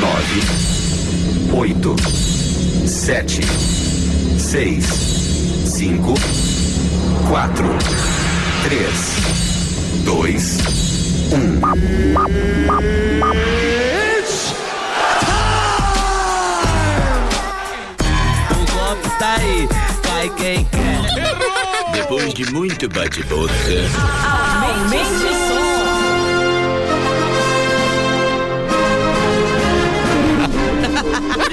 Nove, oito, sete, seis, cinco, quatro, três, dois, um. O golpe tá aí, cai quem quer. Depois de muito bate-boca, Aumente o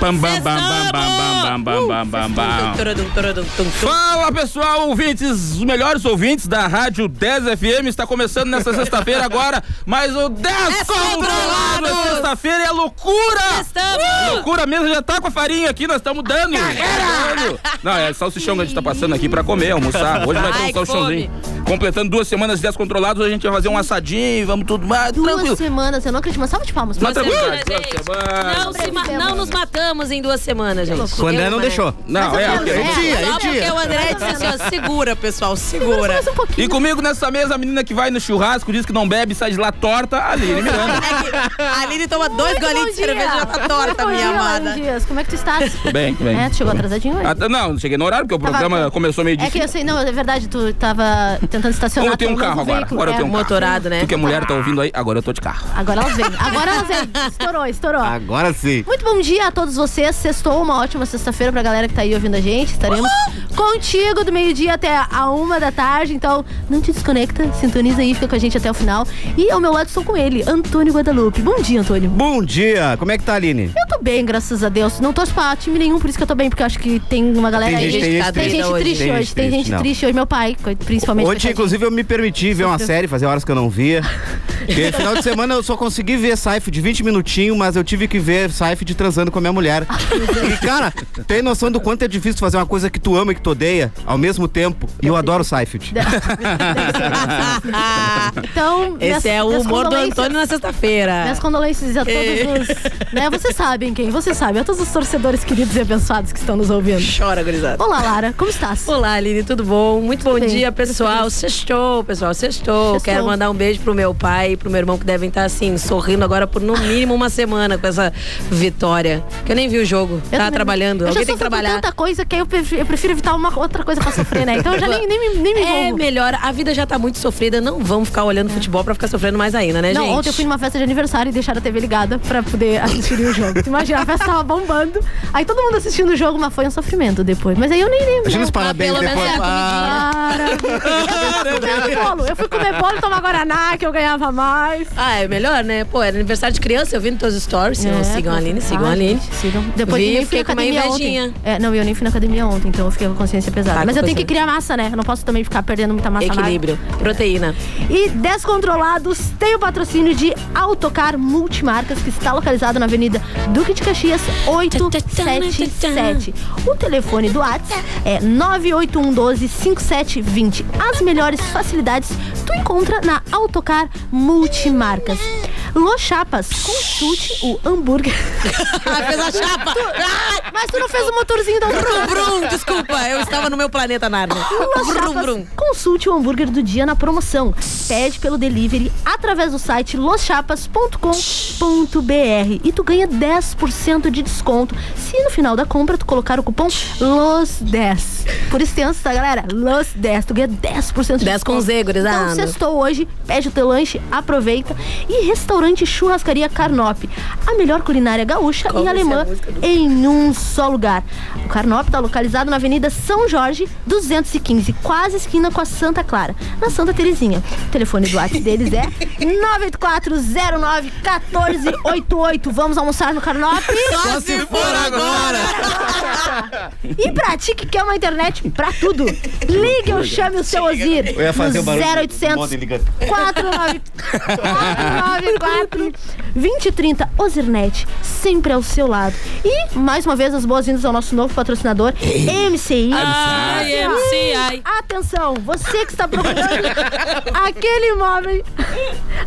Bam, bam, bam, bam, bam, bam, bam, bam, bam, bam. Fala pessoal, ouvintes, os melhores ouvintes da Rádio 10 FM está começando nessa sexta-feira agora, mas o 10 controlado é sexta-feira é loucura! Estamos. Loucura mesmo, já tá com a farinha aqui, nós estamos dando. dando. Não, é salsichão que a gente tá passando aqui pra comer, almoçar. Hoje vai ter um salsichãozinho. Completando duas semanas de 10 controlados, a gente vai fazer um assadinho, vamos tudo mais, Duas tranquilo. semanas, eu não acredito. Uma salva de palmas. Mas Duas tranquilo. semanas, duas gente. semanas. Não, se ma- não nos matamos em duas semanas, gente. O André não deixou. Não, é, quero- É dia, Só é porque dia. o André disse assim, ó, segura, pessoal, segura. Mais um pouquinho. E comigo nessa mesa, a menina que vai no churrasco, diz que não bebe, sai de lá torta, Aline Miranda. A Aline toma dois Muito golinhos de cerveja e já tá dia. torta, minha bom dia, amada. Dias. Como é que tu estás? Bem, bem. É, tu chegou atrasadinho hoje? Ah, tá, não, cheguei no horário, porque o Tava- programa começou meio dia. É que eu sei, não, é verdade, tu tava tentando estacionar Eu tenho um teu carro novo agora, veículo. agora eu É, tenho um carro. Motorado, né? Tu que é mulher, tá ouvindo aí? Agora eu tô de carro. Agora elas vêm, agora elas vêm. Estourou, estourou. Agora sim. Muito bom dia a todos vocês. Sextou uma ótima sexta-feira pra galera que tá aí ouvindo a gente. Estaremos contigo do meio-dia até a uma da tarde. Então, não te desconecta, sintoniza aí, fica com a gente até o final. E ao meu lado estou com ele, Antônio Guadalupe. Bom dia, Antônio. Bom dia. Como é que tá, Aline? Eu tô bem, graças a Deus. Não torço pra time nenhum, por isso que eu tô bem, porque eu acho que tem uma galera Tem aí. gente- tem gente tem triste gente hoje. triste Tem hoje. gente Tem triste, gente não. triste hoje. Meu pai, principalmente. Coitadinho. inclusive, eu me permiti ver uma série, fazia horas que eu não via. Porque final de semana eu só consegui ver Saif de 20 minutinhos, mas eu tive que ver Saif de transando com a minha mulher. E, cara, tem noção do quanto é difícil fazer uma coisa que tu ama e que tu odeia ao mesmo tempo? E eu adoro Seifeld. Então, minhas- Esse é o minhas humor do Antônio na sexta-feira. Minhas condolências a todos os. Né, vocês sabem quem? Vocês sabem. A todos os torcedores queridos e abençoados que estão nos ouvindo. Chora, gurizada. Olá, Lara, como estás? Olá, Aline, tudo bom? Muito bom bem, dia, pessoal. Sextou, pessoal, sextou. Sextou. Quero mandar um beijo pro meu pai e pro meu irmão que devem estar, assim, sorrindo agora por no mínimo uma semana com essa vitória. Que eu nem vi o jogo. Eu Tava trabalhando. Eu Alguém já tem que trabalhar. tanta coisa que eu prefiro, eu prefiro evitar uma outra coisa pra sofrer, né? Então eu já nem, nem, me- nem me É melhor, a vida já tá muito sofrida, não vamos ficar olhando futebol pra ficar sofrendo mais ainda, né, Não, gente? ontem eu fui numa festa de aniversário e deixaram a TV ligada pra poder assistir o jogo. Tu imagina, a festa tava bombando, aí todo mundo assistindo o jogo, mas foi um sofrimento depois. Mas aí eu nem lembro. Imagina os parabéns pelo menos depois. é a Ah, Para. Eu fui comer bolo. Eu fui comer bolo e tomar Guaraná, que eu ganhava mais. Ah, é melhor, né? Pô, era aniversário de criança, eu vi nos teus stories. É, sigam a Aline, sigam a Aline. Sigam. Depois Vi, eu nem fui fiquei na academia ontem. É, não, eu nem fui na academia ontem, então eu fiquei com a consciência pesada. Tá, Mas eu tenho que criar massa, né? Eu não posso também ficar perdendo muita massa Equilíbrio, proteína. E Descontrolados tem o patrocínio de Autocar Multimarcas, que está localizado na Avenida Duque de Caxias 877. O telefone do WhatsApp é 981125720. As melhores facilidades tu encontra na Autocar Multimarcas. Los Chapas, consulte o hambúrguer. Ah, fez a chapa! Mas tu não fez o motorzinho da Brum, brum, desculpa, eu estava no meu planeta Narnia. Los Brum, Chapas, brum. consulte o hambúrguer do dia na promoção. Pede pelo delivery através do site loschapas.com.br e tu ganha 10% de desconto se no final da compra tu colocar o cupom LOS10. Por extenso, tá, galera? LOS10. Tu ganha 10% de 10 com desconto. Z, gurizada. Então, sextou hoje, pede o teu lanche, aproveita. E restaurante Churrascaria Carnop. A melhor culinária gaúcha Como e alemã do- em um só lugar. O Carnop está localizado na Avenida São Jorge, 215, quase esquina com a Santa Clara, na Santa Terezinha. O telefone do WhatsApp deles é 984091488. Vamos almoçar no Carnop? Só se for agora! E pra ti que quer uma internet pra tudo, ligue ou chame o seu Ozir. Eu ia fazer o barulho do 0800 modem ligando. 494 2030 Ozirnet, sempre ao seu lado. E, mais uma vez, as boas-vindas ao nosso novo patrocinador, MCI. Ai, MCI. Atenção, você que está procurando aquele imóvel,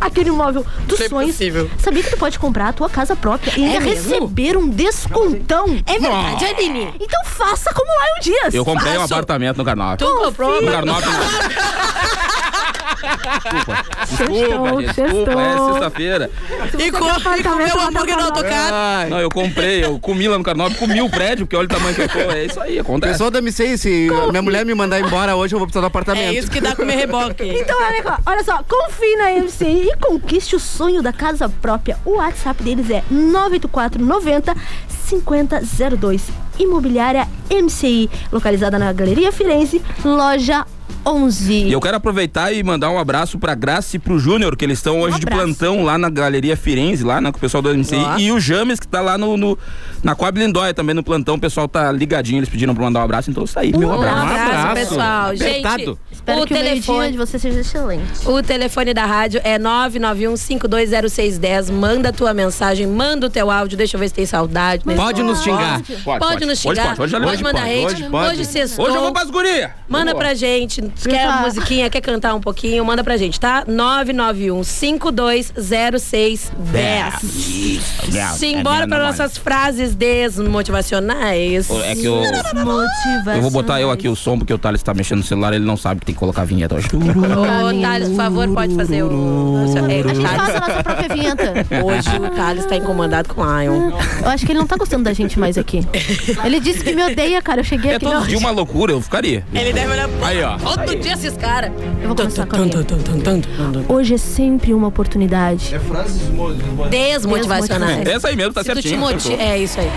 aquele imóvel dos é sonhos. impossível. Sabia que tu pode comprar a tua casa própria e ainda mesmo? receber um descontão? É verdade, Aline. Então faça como lá um Dias. Eu comprei um apartamento no Carnop. Tu comprou? No Carnop, Desculpa, gente, desculpa, é sexta-feira. E, co e comeu hambúrguer no autocarro. Não, eu comprei, eu comi lá no canal, comi o prédio, porque olha o tamanho que eu tô. É isso aí, acontece. Pessoal da MC, se minha mulher me mandar embora hoje, eu vou precisar do apartamento. É isso que dá comer reboque. Então, olha, só, olha só, confie na MCI e conquiste o sonho da casa própria. O WhatsApp deles é 984 90 5002. Imobiliária MCI, localizada na Galeria Firenze, loja 11. E eu quero aproveitar e mandar um abraço pra Graça e pro Júnior, que eles estão hoje de abraço. plantão lá na Galeria Firenze, lá né, com o pessoal do MCI. Nossa. E o James, que tá lá no, no- na Coab Lindóia também no plantão. O pessoal tá ligadinho, eles pediram pra mandar um abraço, então isso aí, meu Um abraço. abraço, abraço. pessoal. Gente, Apertado. Espero o que o telefone... de você seja excelente. O telefone da rádio é 991-520610. Manda a tua mensagem, manda o teu áudio. Deixa eu ver se tem saudade. Pode nos xingar. Pode, Pode, nos pode. xingar. Hoje pode, hoje. Hoje manda Hoje hate. pode, pode. Hoje sextou. Hoje eu vou pras gurias. Manda Vamos lá. pra gente. Quer Tá. musiquinha, quer cantar um pouquinho? Manda pra gente, tá? 991-520610. Simbora para nossas frases desmotivacionais. É que eu, Motivação. eu vou botar eu aqui o som, porque o Thales tá mexendo no celular, ele não sabe que tem colocar a vinheta hoje. Ô, Thales, por favor, pode fazer o. o seu- é, A gente faz a nossa própria vinheta. Hoje o Thales tá incomodado com o Lion. Eu acho que ele não tá gostando da gente mais aqui. Ele disse que me odeia, cara. Eu cheguei É aqui. todo dia uma loucura, eu ficaria. Ele deve olhar. Aí, ó. Todo dia esses caras. eu vou começar com. Hoje é sempre uma oportunidade. Desmotivacionais. Essa aí mesmo, tá Se tu te certinho. É isso aí.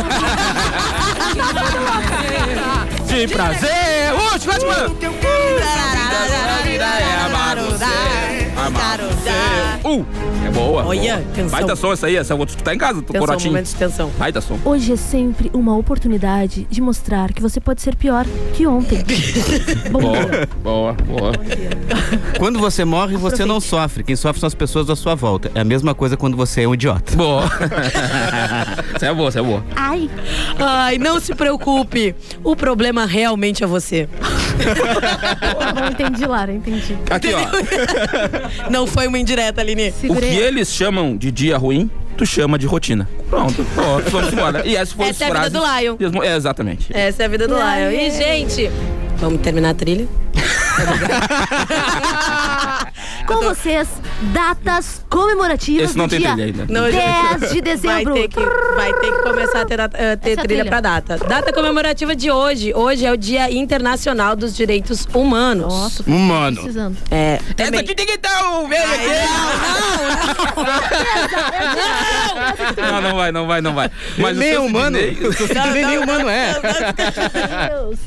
De prazer! Uh, chiclete, mano! Uh, é boa. Olha, boa. canção. Baita som essa aí, essa eu vou escutar em casa, tô corotinho. momento de tensão. Baita som. Hoje é sempre uma oportunidade de mostrar que você pode ser pior que ontem. Bom Boa, dia. boa, boa. Quando você morre, você não sofre. Quem sofre são as pessoas à sua volta. É a mesma coisa quando você é um idiota. Boa. essa é boa, essa é boa. Ai, Ai, não se preocupe. O problema realmente é você. tá bom, entendi, Lara, entendi. Aqui, ó. Não foi uma indireta, Aline. O que eles chamam de dia ruim, tu chama de rotina. Pronto, pronto, vamos embora. E essa foi Essa é a vida do Lion. É, exatamente. Essa é a vida do Lion. E, gente, vamos terminar a trilha? Com vocês, datas comemorativas Esse não do tem dia trilha ainda. Não, 10 de Vai dezembro. ter, que, vai ter que começar a ter, data- eh, ter Essa trilha trilha. pra data. Data comemorativa de hoje. Hoje é o Dia Internacional dos Direitos Humanos. Nossa, tô Humano. precisando. É, Essa também. aqui tem que estar o velho aqui. Não, não vai, não vai, não vai. Mas nem humano. Sidney nem humano é. Deus.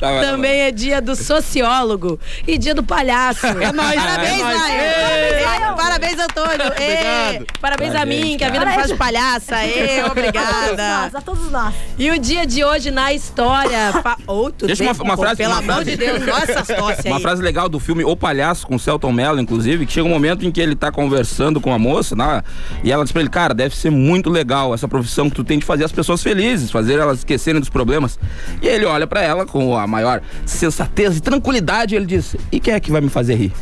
Tá, vai, Também é dia do sociólogo e dia do palhaço. É nóis. Parabéns, É nóis. Lion. Parabéns, Parabéns, Antônio. Obrigado. Parabéns a mim, que a vida me faz de palhaça. Obrigada. a todos nós. E o dia de hoje na história. Fa... Oh, Deixa bem? uma- uma Pô, frase- Pelo uma amor frase. de Deus, olha essas tosse Uma aí. frase legal do filme O Palhaço, com o Celton Mello, inclusive, que chega um momento em que ele tá conversando com a moça, né, e ela diz pra ele, cara, deve ser muito legal essa profissão que tu tem de fazer as pessoas felizes, fazer elas esquecerem dos problemas. E ele olha pra ela com a maior sensatez e tranquilidade e ele diz, e quem é que vai me fazer rir?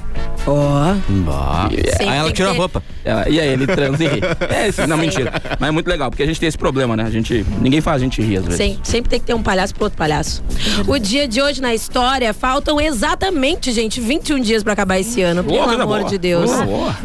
Ó. Bah. Aí ela tira a roupa. Ela- e aí ele transa e ri. É isso, não, mentira. Mas é muito legal, porque a gente tem esse problema, né? A gente, ninguém faz a gente rir às vezes. Sem- sempre tem que ter um palhaço pro outro palhaço. O dia de hoje na história, faltam exatamente, gente, 21 dias pra acabar esse ano. Pelo amor boa. de Deus.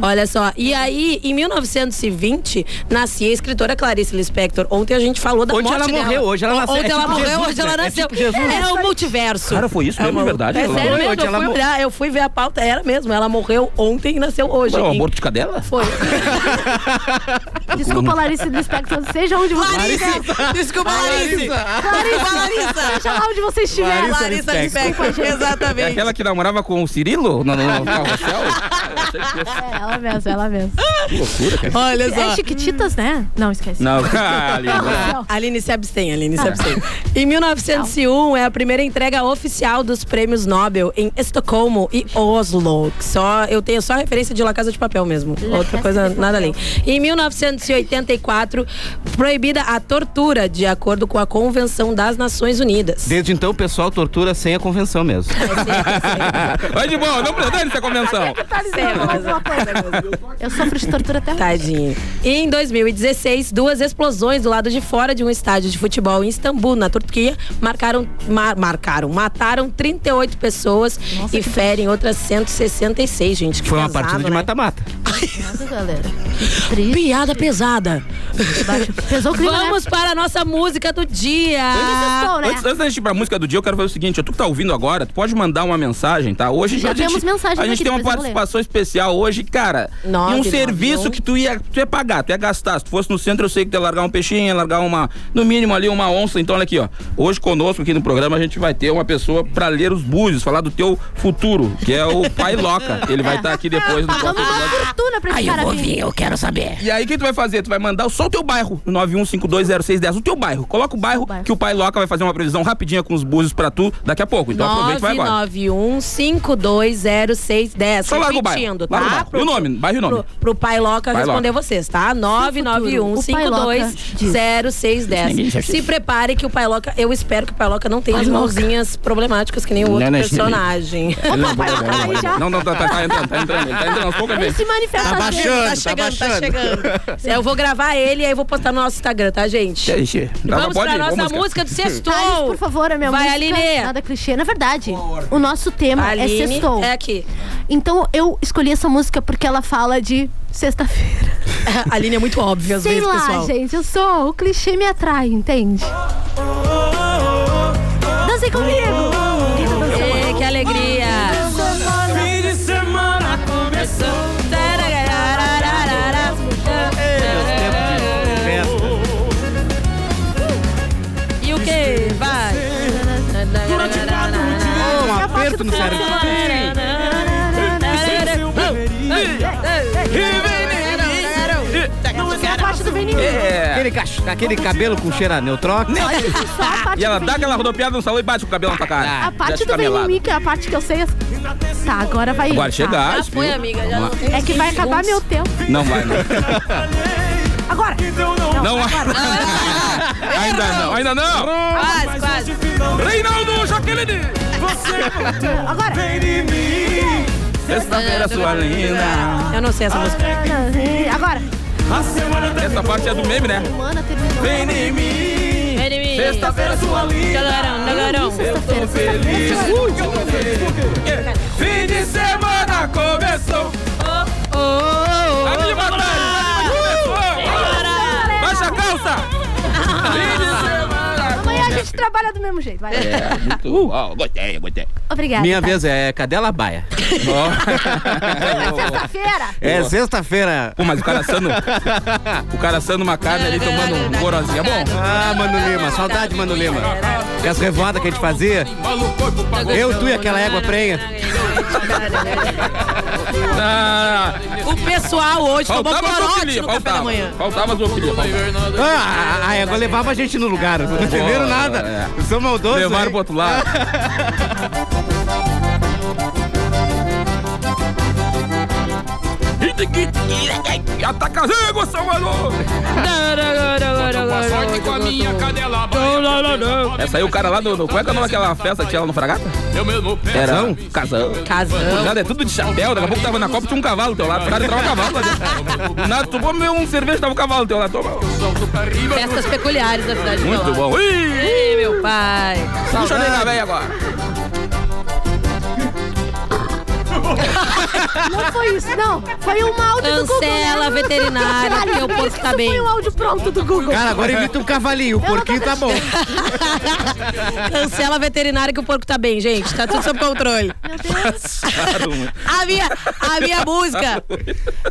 Olha só. E aí, em 1920, nascia a escritora Clarice Lispector. Ontem a gente falou da Hoje morte ela dela. morreu, hoje ela nasceu. Ontem É ela tipo morreu, Jesus, hoje ela né? É nasceu. tipo Jesus. É o multiverso. Cara, foi isso mesmo, É verdade? É sério mesmo, eu fui, olhar, eu fui ver a pauta, era mesmo. Ela morreu ontem e nasceu hoje. Foi um aborto de cadela? Foi. Desculpa, Larissa Lispector, seja onde você estiver. Desculpa, Larissa. Larissa, Larissa. seja lá onde você estiver. Larissa Larissa. Lispector, É exatamente. aquela que namorava com o Cirilo no, no, no carrossel? É, ela mesmo, ela mesmo. Que loucura, cara. Olha É só. Chiquititas, né? Não, esquece. Não, ali, não. Aline se abstém, Aline se abstém. Em 1901 é a primeira entrega oficial dos prêmios Nobel em Estocolmo e Oslo. Só, eu tenho só referência de La Casa de Papel mesmo. La Outra Casa coisa, nada além. Em 1984, proibida a tortura, de acordo com a Convenção das Nações Unidas. Desde então o pessoal tortura sem a convenção mesmo. Vai de boa, não precisa dane essa convenção. Tá. Eu sofro de tortura até hoje. Tadinho. Em 2016, duas explosões do lado de fora de um estádio de futebol em Istambul, na Turquia, marcaram, mar- marcaram, mataram 38 pessoas e ferem outras 166, gente. Que Foi uma partida de né? mata-mata. Nossa, galera. Que triste. Piada pesada. Pesou o clima, né? Vamos para a nossa música do dia. Sextou, né? Antes, antes da gente ir pra música do dia, eu quero fazer o seguinte: ó, tu que tá ouvindo agora, tu pode mandar uma mensagem, tá? Hoje Já a gente, temos mensagens A gente aqui, tem uma depois eu vou ler. participação especial hoje, cara. Nove, e um nove, serviço um. que tu ia, tu ia pagar, tu ia gastar. Se tu fosse no centro, eu sei que tu ia largar um peixinho, ia largar uma, no mínimo ali, uma onça. Então, olha aqui, ó. Hoje conosco aqui no programa a gente vai ter uma pessoa pra ler os búzios, falar do teu futuro, que é o Pai Loca. Ele vai estar aqui depois no próximo Pagamos uma episódio. fortuna pra esse cara vir. eu quero saber. E aí, o que tu vai fazer? Tu vai mandar só o teu bairro no 91520610. O teu bairro. Coloca o bairro, bairro. que o pai Loca vai fazer uma previsão rapidinha com os búzios pra tu daqui a pouco. Então aproveita e vai agora. 991520610. Só larga o bairro. Larga o tá? bairro. E o nome? Bairro e nome. Pro, pro Pai Loca Pai responder Loca. vocês, tá? O Pai Loca diz. 991520610. Se prepare que o Pai Loca, eu espero que o Pai Loca não tenha as mãozinhas problemáticas que nem o outro Não, não, personagem. Aí já. não, não, tá, tá, tá entrando, tá entrando. Ele tá entrando aos poucos Ele se manifesta. Tá vezes. baixando. Tá tá chegando, tá baixando. chegando. Eu vou gravar ele e aí eu vou postar no nosso Instagram, tá, gente? Dá- Vamos pode pra ir, nossa música do Sextou. Thales, por favor, a minha Vai, música. Aline. Nada clichê. Na verdade, o nosso tema é Aline, sextou. é aqui. Então eu escolhi essa música porque ela fala de sexta-feira. A Aline é muito óbvia às Sei vezes, lá, pessoal. gente, eu sou. O clichê me atrai, entende? Dancem comigo! É. Aquele, cach- aquele cabelo com cheiro a neutrox. Olha só a parte E ela dá Vem aquela Mim. rodopiada no salão e bate com o cabelo na tua cara. A Já parte do Vem em melado. mim, que é a parte que eu sei. Tá, agora vai. Agora tá. chegar. Já foi, amiga. Já não tem É que vai acabar meu tempo. Não vai, não. Agora! Não vai. Ainda não, ainda não. Quase, quase. Reinaldo Jaqueline. Agora! Sexta-feira, sua linda. Eu não sei essa música. Agora! Essa parte é do meme, né? Vem em mim. Vem em mim. Sexta-feira, sua linda. Tagarão, tagarão. Eu tô feliz. Fim de semana começou. Oh, oh, oh. Anima. Começou. Baixa a calça. Fim de semana. Gente trabalha do mesmo jeito. Vai. É, muito. Ó, gostei, gostei. Obrigada. Minha tá. vez é cadela baia. É sexta-feira! É sexta-feira. Pô, mas o cara assando. O cara assando uma carne ali tomando um gorozinho. É bom. Ah, Mano Lima, saudade, Mano Lima. E as revoadas que a gente fazia. Eu, tu e aquela égua prenha. Ah, O pessoal hoje tomou faltava corote zoofilia, no café da faltava. manhã. Faltava zoofilia, faltava. Ah, a, a égua levava a gente no lugar. Não entenderam nada. é. São maldosos. Levaram hein? pro outro lado. Ataca as éguas, Salvador! Sorte com a minha cadela Essa aí o cara lá do. do qual é que é o nome daquela festa que tinha lá no Fragata? Eu mesmo. Era. Casão. Casão. Nada, é tudo de chapéu. Daqui a pouco tava na Copa tinha um cavalo do teu lado. O cara entrava um cavalo lá dentro. Nada, tu comeu um cerveja tava um cavalo do teu lado. Toma. Festas peculiares da cidade de Muito Pelotas. bom. Ih! Meu pai. Puxa a nega velha agora. Não foi isso, não. Foi um áudio do Google. Cancela a né? veterinária, porque o porco tá bem. Isso foi um áudio pronto do Google. Cara, agora imita um cavalinho. O tô porquinho tá bom. Cancela a veterinária que o porco tá bem, gente. Tá tudo sob controle. A minha, a minha música.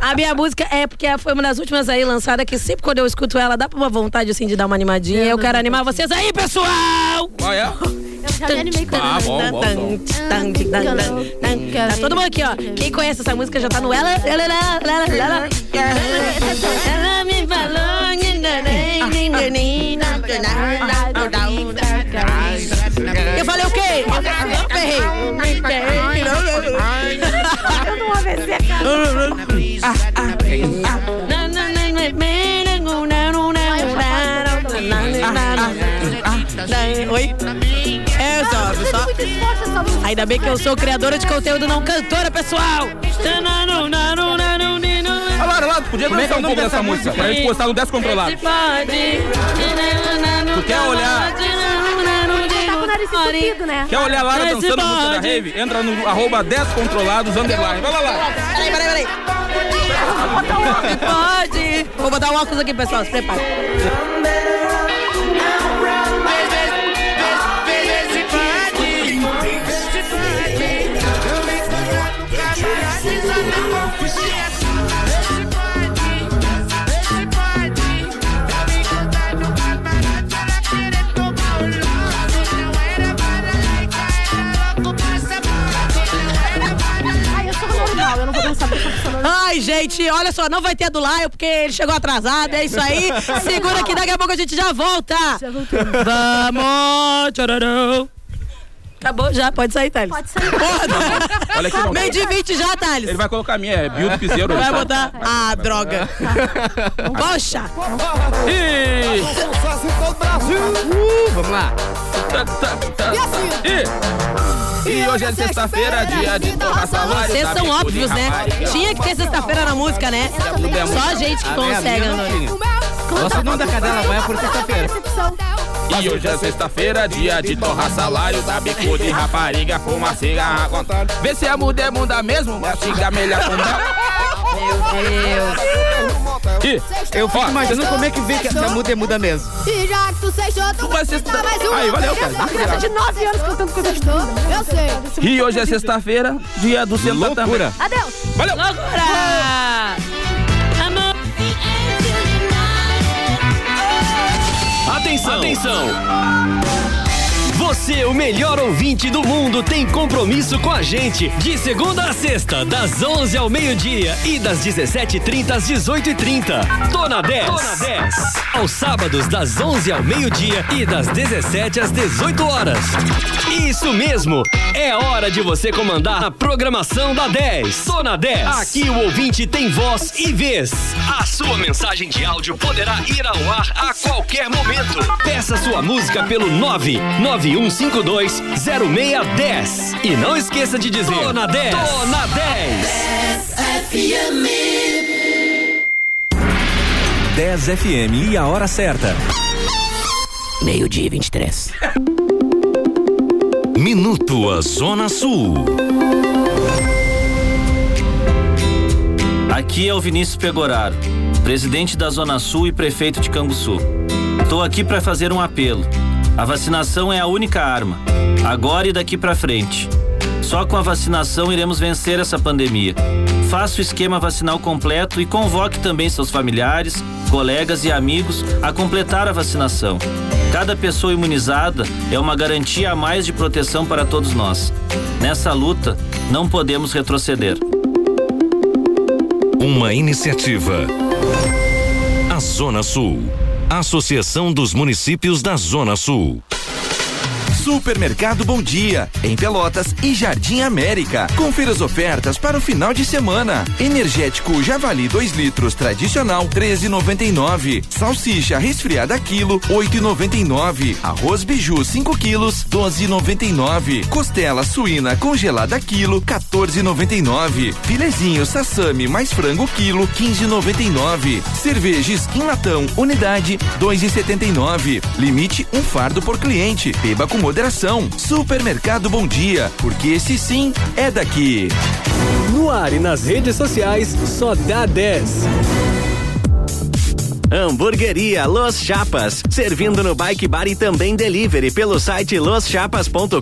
A minha música é porque foi uma das últimas aí lançada que sempre quando eu escuto ela dá pra uma vontade assim de dar uma animadinha. Eu quero animar vocês aí, pessoal! Qual é? Eu já me animei com Ah, bom, bom, bom. Tá todo mundo aqui, ó. Quem conhece essa música já tá no ela. ela, ela, ela, ela. Ela me falou. Eu falei o quê? Eu ferrei. Eu não AVC, cara. Oi? É, só, Teve Ainda bem que eu sou criadora de conteúdo, não cantora, pessoal. Ah, Lara, Lara, tu podia Como é que é um pouco dessa música pra gente postar no Descontrolado. Tu quer olhar? Tá com o nariz entupido, né? Quer olhar a Lara Esse dançando música da. Rave? Entra no arroba Descontrolados underline. Vai lá, Lara. Peraí, peraí, peraí. Pode. Vou botar um óculos aqui, pessoal. Se prepara. Gente, olha só, não vai ter do Laio porque ele chegou atrasado, é isso aí. Segura que daqui a pouco a gente já volta. Já voltamos. Vamos. Acabou já, pode sair, Thales. Pode sair. Porra, não. Olha aqui, não. Meio de 20 já, Thales. Ele vai colocar a minha, é Bill do Piseiro. Vai ele tá- botar. Ah, droga. Poxa. Ih, Uh, vamos lá. tá, tá, tá. Ih. E hoje é sexta-feira, dia de torrar salário. Vocês tá são óbvios, né? rapariga. Tinha que ter sexta-feira na música, né? Só a gente que consegue, né? Nossa, o nome da cadela vai por sexta-feira. E hoje é sexta-feira, dia de torrar salário, da bico de rapariga, fuma cigarra com Vê se a mulher muda mesmo, mastiga melhor com Meu Deus. Ih, Eu fico Ó, imaginando como é que vê que essa muda muda mesmo. E já que tu sextou, tu vai citar mais uma. Aí, valeu, cara. Criança de 9 anos cantando coisa de? Eu sei. E hoje é sexta-feira, dia do Senta. Loucura. Adeus. Valeu! Loucura! Atenção! Atenção! Você, o melhor ouvinte do mundo, tem compromisso com a gente. De segunda a sexta, das 11 ao meio-dia e das 17h30 às 18h30. Tô na 10. Tô na 10. Aos sábados, das 11 ao meio-dia e das 17 às 18 horas. Isso mesmo! É hora de você comandar a programação da 10. Tô na 10. Aqui o ouvinte tem voz e vez. A sua mensagem de áudio poderá ir ao ar a qualquer momento. Peça sua música pelo 991520610. E não esqueça de dizer: Tô na 10. Tô na 10. 10 FM e a hora certa. Meio-dia e 23. Minuto a Zona Sul. Aqui é o Vinícius Pegoraro, presidente da Zona Sul e prefeito de Canguçu. Estou aqui para fazer um apelo. A vacinação é a única arma, agora e daqui para frente. Só com a vacinação iremos vencer essa pandemia. Faça o esquema vacinal completo e convoque também seus familiares, colegas e amigos a completar a vacinação. Cada pessoa imunizada é uma garantia a mais de proteção para todos nós. Nessa luta, não podemos retroceder. Uma iniciativa. A Zona Sul. Associação dos Municípios da Zona Sul. Supermercado Bom Dia, em Pelotas e Jardim América. Confira as ofertas para o final de semana. Energético Javali 2 litros tradicional 13,99. Salsicha resfriada quilo 8,99. Arroz Biju 5 quilos 12,99. Costela suína congelada quilo 14,99. Filezinho sassami mais frango quilo 15,99. Cerveja Skin latão unidade 2,79. Limite um fardo por cliente. Beba com moderação. Supermercado Bom Dia, porque esse sim é daqui. No ar e nas redes sociais, só dá 10. Hamburgueria Los Chapas, servindo no Bike Bar e também delivery pelo site loschapas.com.br,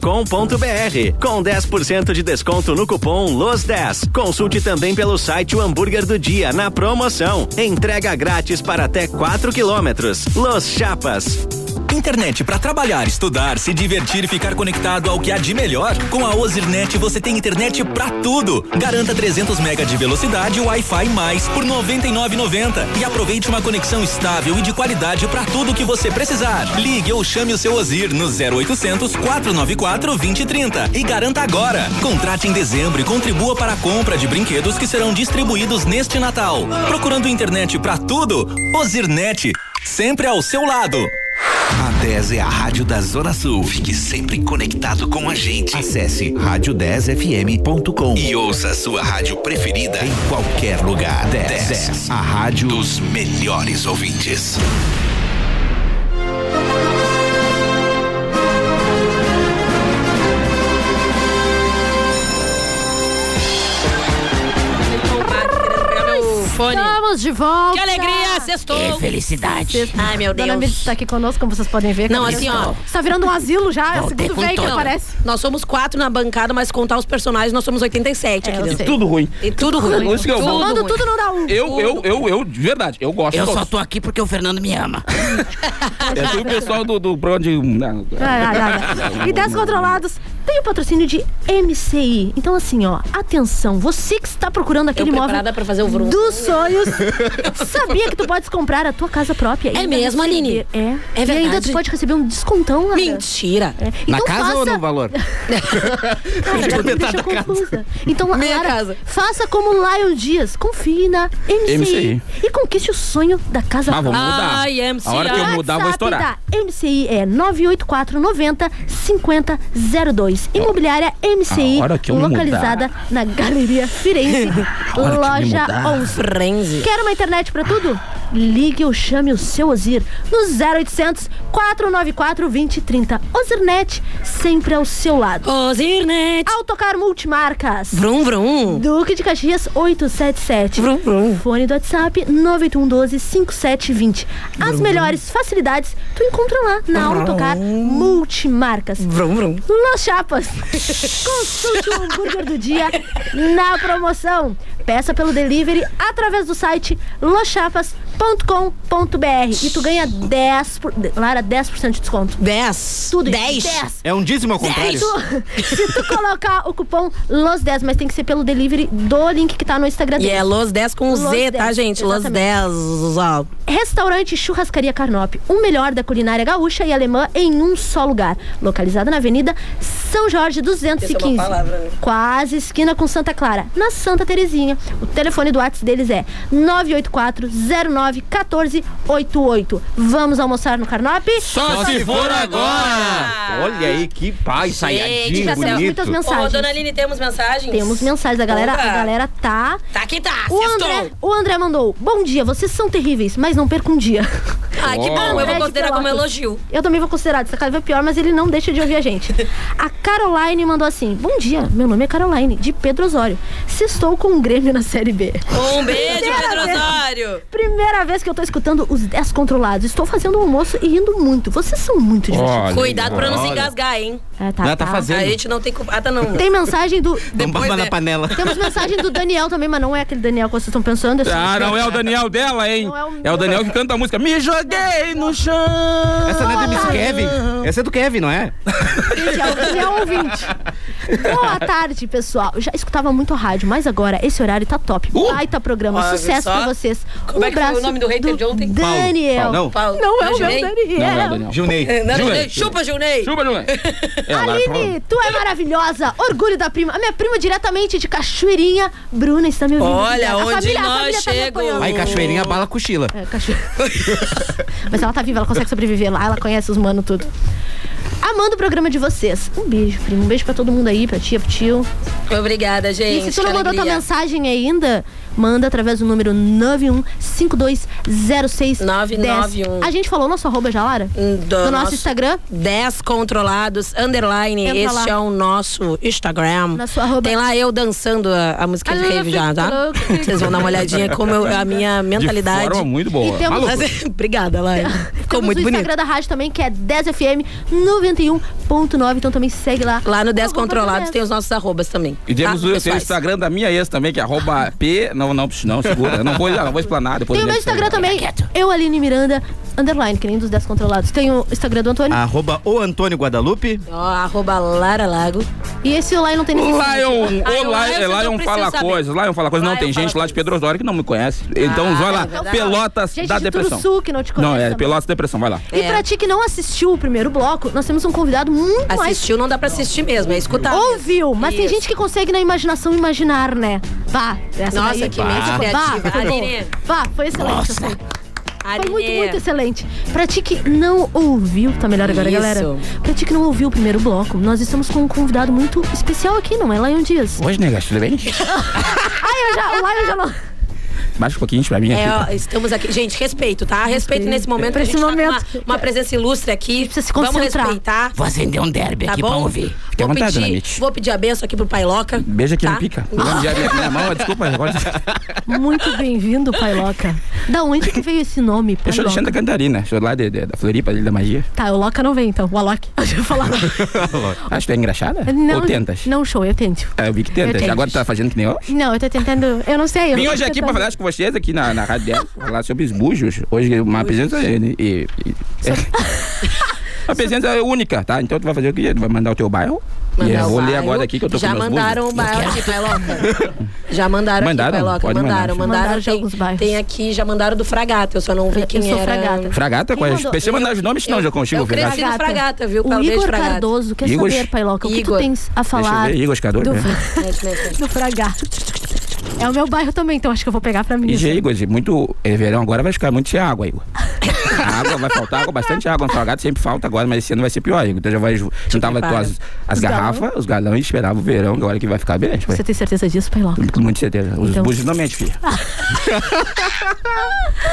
com 10% de desconto no cupom LOS10. Consulte também pelo site o hambúrguer do dia na promoção. Entrega grátis para até 4 quilômetros. Los Chapas. Internet para trabalhar, estudar, se divertir e ficar conectado ao que há de melhor. Com a Ozirnet você tem internet pra tudo. Garanta 300 mega de velocidade e Wi-Fi mais por 99,90 e aproveite uma conexão estável e de qualidade para tudo que você precisar. Ligue ou chame o seu Ozir no 0800 494 2030 e garanta agora. Contrate em dezembro e contribua para a compra de brinquedos que serão distribuídos neste Natal. Procurando internet pra tudo? Ozirnet, sempre ao seu lado. A 10 é a rádio da Zona Sul. Fique sempre conectado com a gente. Acesse rádio10fm.com e ouça a sua rádio preferida em qualquer lugar. 10, 10 a rádio dos melhores ouvintes. Fone. Estamos de volta. Que alegria, sextou. Que felicidade. Ai, meu Dona Deus. Mirth está aqui conosco, como vocês podem ver. Não, assim, ó. Está virando um asilo já, é o segundo velho que Não, aparece. Nós somos quatro na bancada, mas contar os personagens, nós somos 87 aqui eu dentro. sei. Tudo ruim. E tudo ruim. Isso que é o bom. Somando ruim. tudo não dá um. Eu, eu, eu, eu, de verdade, eu gosto Eu de só tô aqui porque o Fernando me ama. É e o pessoal do, do programa de. ai. E Descontrolados tem o patrocínio de MCI. Então, assim, ó, atenção, você que está procurando aquele Eu imóvel fazer o vrum. dos sonhos, sabia que tu podes comprar a tua casa própria? e É mesmo, receber- Aline? É. É E ainda verdade. tu pode receber um descontão, Lara. Mentira. É. Na Então casa faça... ou no valor? Cara, já me deixou confusa. Então, Meia Lara, casa. faça como Lion Dias. Confie na MCI, MCI. e conquiste o sonho da casa Ah, vamos própria. mudar. Ai, MC, A hora que eu O mudar, eu vou WhatsApp estourar. da MCI é 984 90 50 02. Imobiliária MCI, A hora que eu me localizada na Galeria Firenze, que loja. 11. Frenzy. Quer uma internet pra tudo? Ligue ou chame o seu Ozir no 0800 494 2030. Ozirnet, sempre ao seu lado. Ozirnet. Autocar Multimarcas. Vrum, vrum. Duque de Caxias 877. Vrum, vrum. Fone do WhatsApp 98112 5720. As melhores facilidades tu encontra lá na Autocar Multimarcas. Vrum, vrum. Los Chapas. Consulte o hambúrguer do dia na promoção. Peça pelo delivery através do site loschapas.com.br e tu ganha 10 por, Lara, 10% de desconto. 10. Tudo 10. 10. É um dízimo ao contrário. Tu- se tu colocar o cupom LOS10, mas tem que ser pelo delivery do link que tá no Instagram E dele. é Los 10 com Los Z, tá, 10, gente? Los exatamente. 10. Ó. Restaurante Churrascaria Carnop, o melhor da culinária gaúcha e alemã em um só lugar. Localizada na Avenida São Jorge 215. Essa é palavra, né? Quase esquina com Santa Clara, na Santa Terezinha. O telefone do WhatsApp deles é 984 09 1488. Vamos almoçar no Carnop? Só se for agora! Olha aí que pai, Gente, saiadinho, já temos muitas bonito. mensagens. Ô, dona Aline, temos mensagens? Temos mensagens, a galera, Opa. a galera tá. Tá que tá, O. André, o André mandou: Bom dia, vocês são terríveis, mas não percam um dia. Ai, que bom, eu André vou de considerar como elogio. Eu também vou considerar, dessa cada vez pior, mas ele não deixa de ouvir a gente. A Caroline mandou assim: Bom dia, meu nome é Caroline, de Pedro Osório. Sextou com um Grêmio na Série B. Um beijo, Primeira Pedro. Osório. Primeira vez que eu tô escutando os 10 controlados. Estou fazendo um almoço e rindo muito. Vocês são muito divertidos. Olha, Cuidado pra não se engasgar, hein? É, tá, Ela tá fazendo. A gente não tem culpa. Ah, tá não. Tem mensagem do. Bomba né? na panela. Temos mensagem do Daniel também, mas não é aquele Daniel que vocês estão pensando. é Ah, não é o Daniel dela, hein? Não é o É o. Daniel que canta a música Me joguei no chão. Essa não é Kevin. Essa é do Kevin, não é? Gente, é o Daniel ouvinte. Boa tarde, pessoal. Eu já escutava muito rádio, mas agora esse horário tá top. Uh! Baita programa. Sucesso só? pra vocês. Como é que foi o nome do hater de ontem? Daniel. Paulo. Não. Paulo. Não é o meu Junei? Daniel. Não, é o Daniel. Gilney. Não, Junei. Chupa, Junei. Chupa, Julian. É, lá, Aline, tu é maravilhosa. Orgulho da prima. A minha prima diretamente de Cachoeirinha. Bruna está me ouvindo. Olha a onde família, a nós família tá me apoiando. Aí, cachoeirinha, bala cochila. É, Mas ela tá viva, ela consegue sobreviver lá, ela conhece os manos tudo. Amando o programa de vocês. Um beijo, primo. Um beijo pra todo mundo aí, pra tia, pro tio. Obrigada, gente. E se tu não mandou tua mensagem ainda, manda através do número 91520610. 991. A gente falou nosso arroba já, Lara? Do no nosso, Instagram? 10 controlados, underline. Entra Este lá. é o nosso Instagram. Nosso arroba. Tem lá eu dançando a, a música de Ah, rave já, tá? Vocês vão dar uma olhadinha como eu- a minha mentalidade. De forma muito boa. E temos-. Mas- Obrigada, Lai. Ficou Temos muito o bonito. Instagram da rádio também, que é 10FM 91.9. Então também segue lá. Lá no 10 Arroba Controlados 10. tem os nossos arrobas também. E temos tá? o, tem o. Instagram da minha ex também, que é arroba P. Não, não, não, segura. Não vou, não vou explanar depois. Tem o eu meu Instagram também, eu, Aline Miranda, underline, que nem dos 10 controlados. Tem o Instagram do Antônio. Arroba o Antônio Guadalupe. Ó, arroba Lara Lago. E esse lá não tem ninguém. Lion, Ah, o eu- Lion, eu Lion preciso fala coisas, Lion fala coisas. Não, tem gente lá de. Pedro Osório que não me conhece. Então vai lá, é. Pelotas da de Depressão. Turuçu que não te conhece Não, é. Pelotas Depressão, vai lá. E É. pra ti que não assistiu o primeiro bloco, nós temos um convidado muito mais. Assistiu, não dá pra assistir mesmo, é escutar. Ouviu, mas tem gente que consegue na imaginação imaginar, né? Vá, essa Nossa, daí- que criativa. Aline. Vá, foi excelente. Nossa. Foi muito, muito excelente. Pra ti que não ouviu, tá melhor agora, Isso. galera? Pra ti que não ouviu o primeiro bloco, nós estamos com um convidado muito especial aqui, não é? Lion Dias. Hoje, nega, tudo bem? Ai, eu já, o Lion já não. Baixa um pouquinho pra mim É, aqui. ó, estamos aqui. Gente, respeito, tá? Respeito nesse momento. Pra a gente tá com momento. Uma, uma presença ilustre aqui. Precisa se Vamos concentrar. respeitar. Vou acender um derby Tá aqui bom? pra ouvir. Fique Vou vontade, pedir, vou pedir a benção aqui pro Pailoca. Beijo aqui tá? no pica. Minha, mão, desculpa. Muito bem-vindo, Pailoca. Da onde que veio esse nome, Eu sou de Pailoca? Santa Catarina, sou lá de, de- da Floripa, ali da magia. Tá, o Loca não vem então, o Alok. Deixa eu falar. Acho que tu é engraxada? Não, Ou tentas? Não, show, eu tento. É, eu vi que tentas. Agora tu tá fazendo que nem eu? Não, eu tô tentando. Eu não sei. Eu Vim hoje aqui pra falar com vocês aqui na, na Rádio 10, falar sobre os bujos. Hoje uma presença e, e- e- é. uma presença única, tá? Então tu vai fazer o quê? Tu vai mandar o teu bairro? Mandar eu o vou ler agora aqui que eu tô Já com meus mandaram o bairro aqui, Pailoca. Já mandaram, Mandaram? aqui, mandar. Mandaram, mandaram. Mandaram já tem, alguns bairros. tem aqui, já mandaram do Fragata. Eu só não vi Eu quem sou era. Fragata. Fragata? Quem Qual é? Precisa mandar os nomes, senão eu já consigo eu cresci ver. no Fragata, viu? O Pelo Igor Fragata. Cardoso quer Igor? saber, Pailoca, o que tu Igor. tens a Deixa eu falar ver, Igor Escador. do, né? Do Fragata? É o meu bairro também, então acho que eu vou pegar pra mim. E isso. Igor, muito. É, verão agora vai ficar muito sem água, Igor. Água vai faltar água, bastante água. No sempre falta agora, mas esse ano vai ser pior, Igor. Então já vai. Juntava prepara. as, as Os garrafas, os galões, esperava o verão, agora que vai ficar bem. Você tem certeza disso, Pailoca? Com muita certeza. Os Então- bujos não mentem, filho.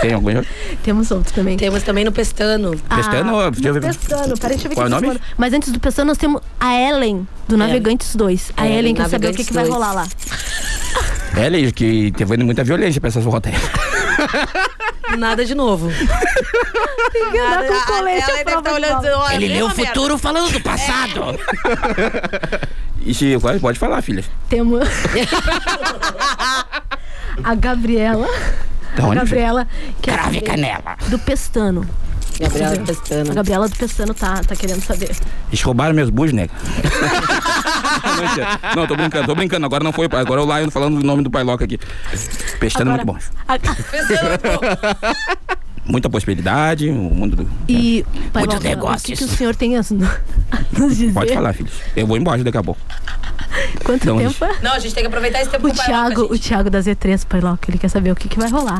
Tem algum outro? Temos outro também. Temos também no Pestano. Pestano, Ah, deixa eu no ver. Pestano, peraí, deixa eu ver Qual é o nome? Mas antes do Pestano, nós temos a Ellen, do Navegantes 2. A É, Ellen quer saber o que, que vai 2. rolar lá. É, Leide, que teve muita violência pra essas voltas aí. Nada de novo. Tem que andar com colete prova olhando dizendo, olha, Ele lê mesma o futuro falando do passado. E se, pode- pode falar, filha. Temos a Gabriela. Da a onde, Gabriela Crave saber canela. do Pestano. Gabriela A Pestano. Gabriela do Pestano tá, tá querendo saber. Eles roubaram meus bujos, nega. Não, tô brincando, tô brincando. Agora não foi. Agora é o Lion falando o nome do Pailoca aqui. Pestando Agora- muito bom. A- Muita prosperidade, o mundo do. E, Pailoca, o que, negócios. que o senhor tem a nos dizer? Pode falar, filhos. Eu vou embora daqui a pouco. Quanto Não, tempo é? Não, a gente tem que aproveitar esse tempo O o Thiago, o gente. Thiago da Z3, Pailoca, ele quer saber o que, que vai rolar.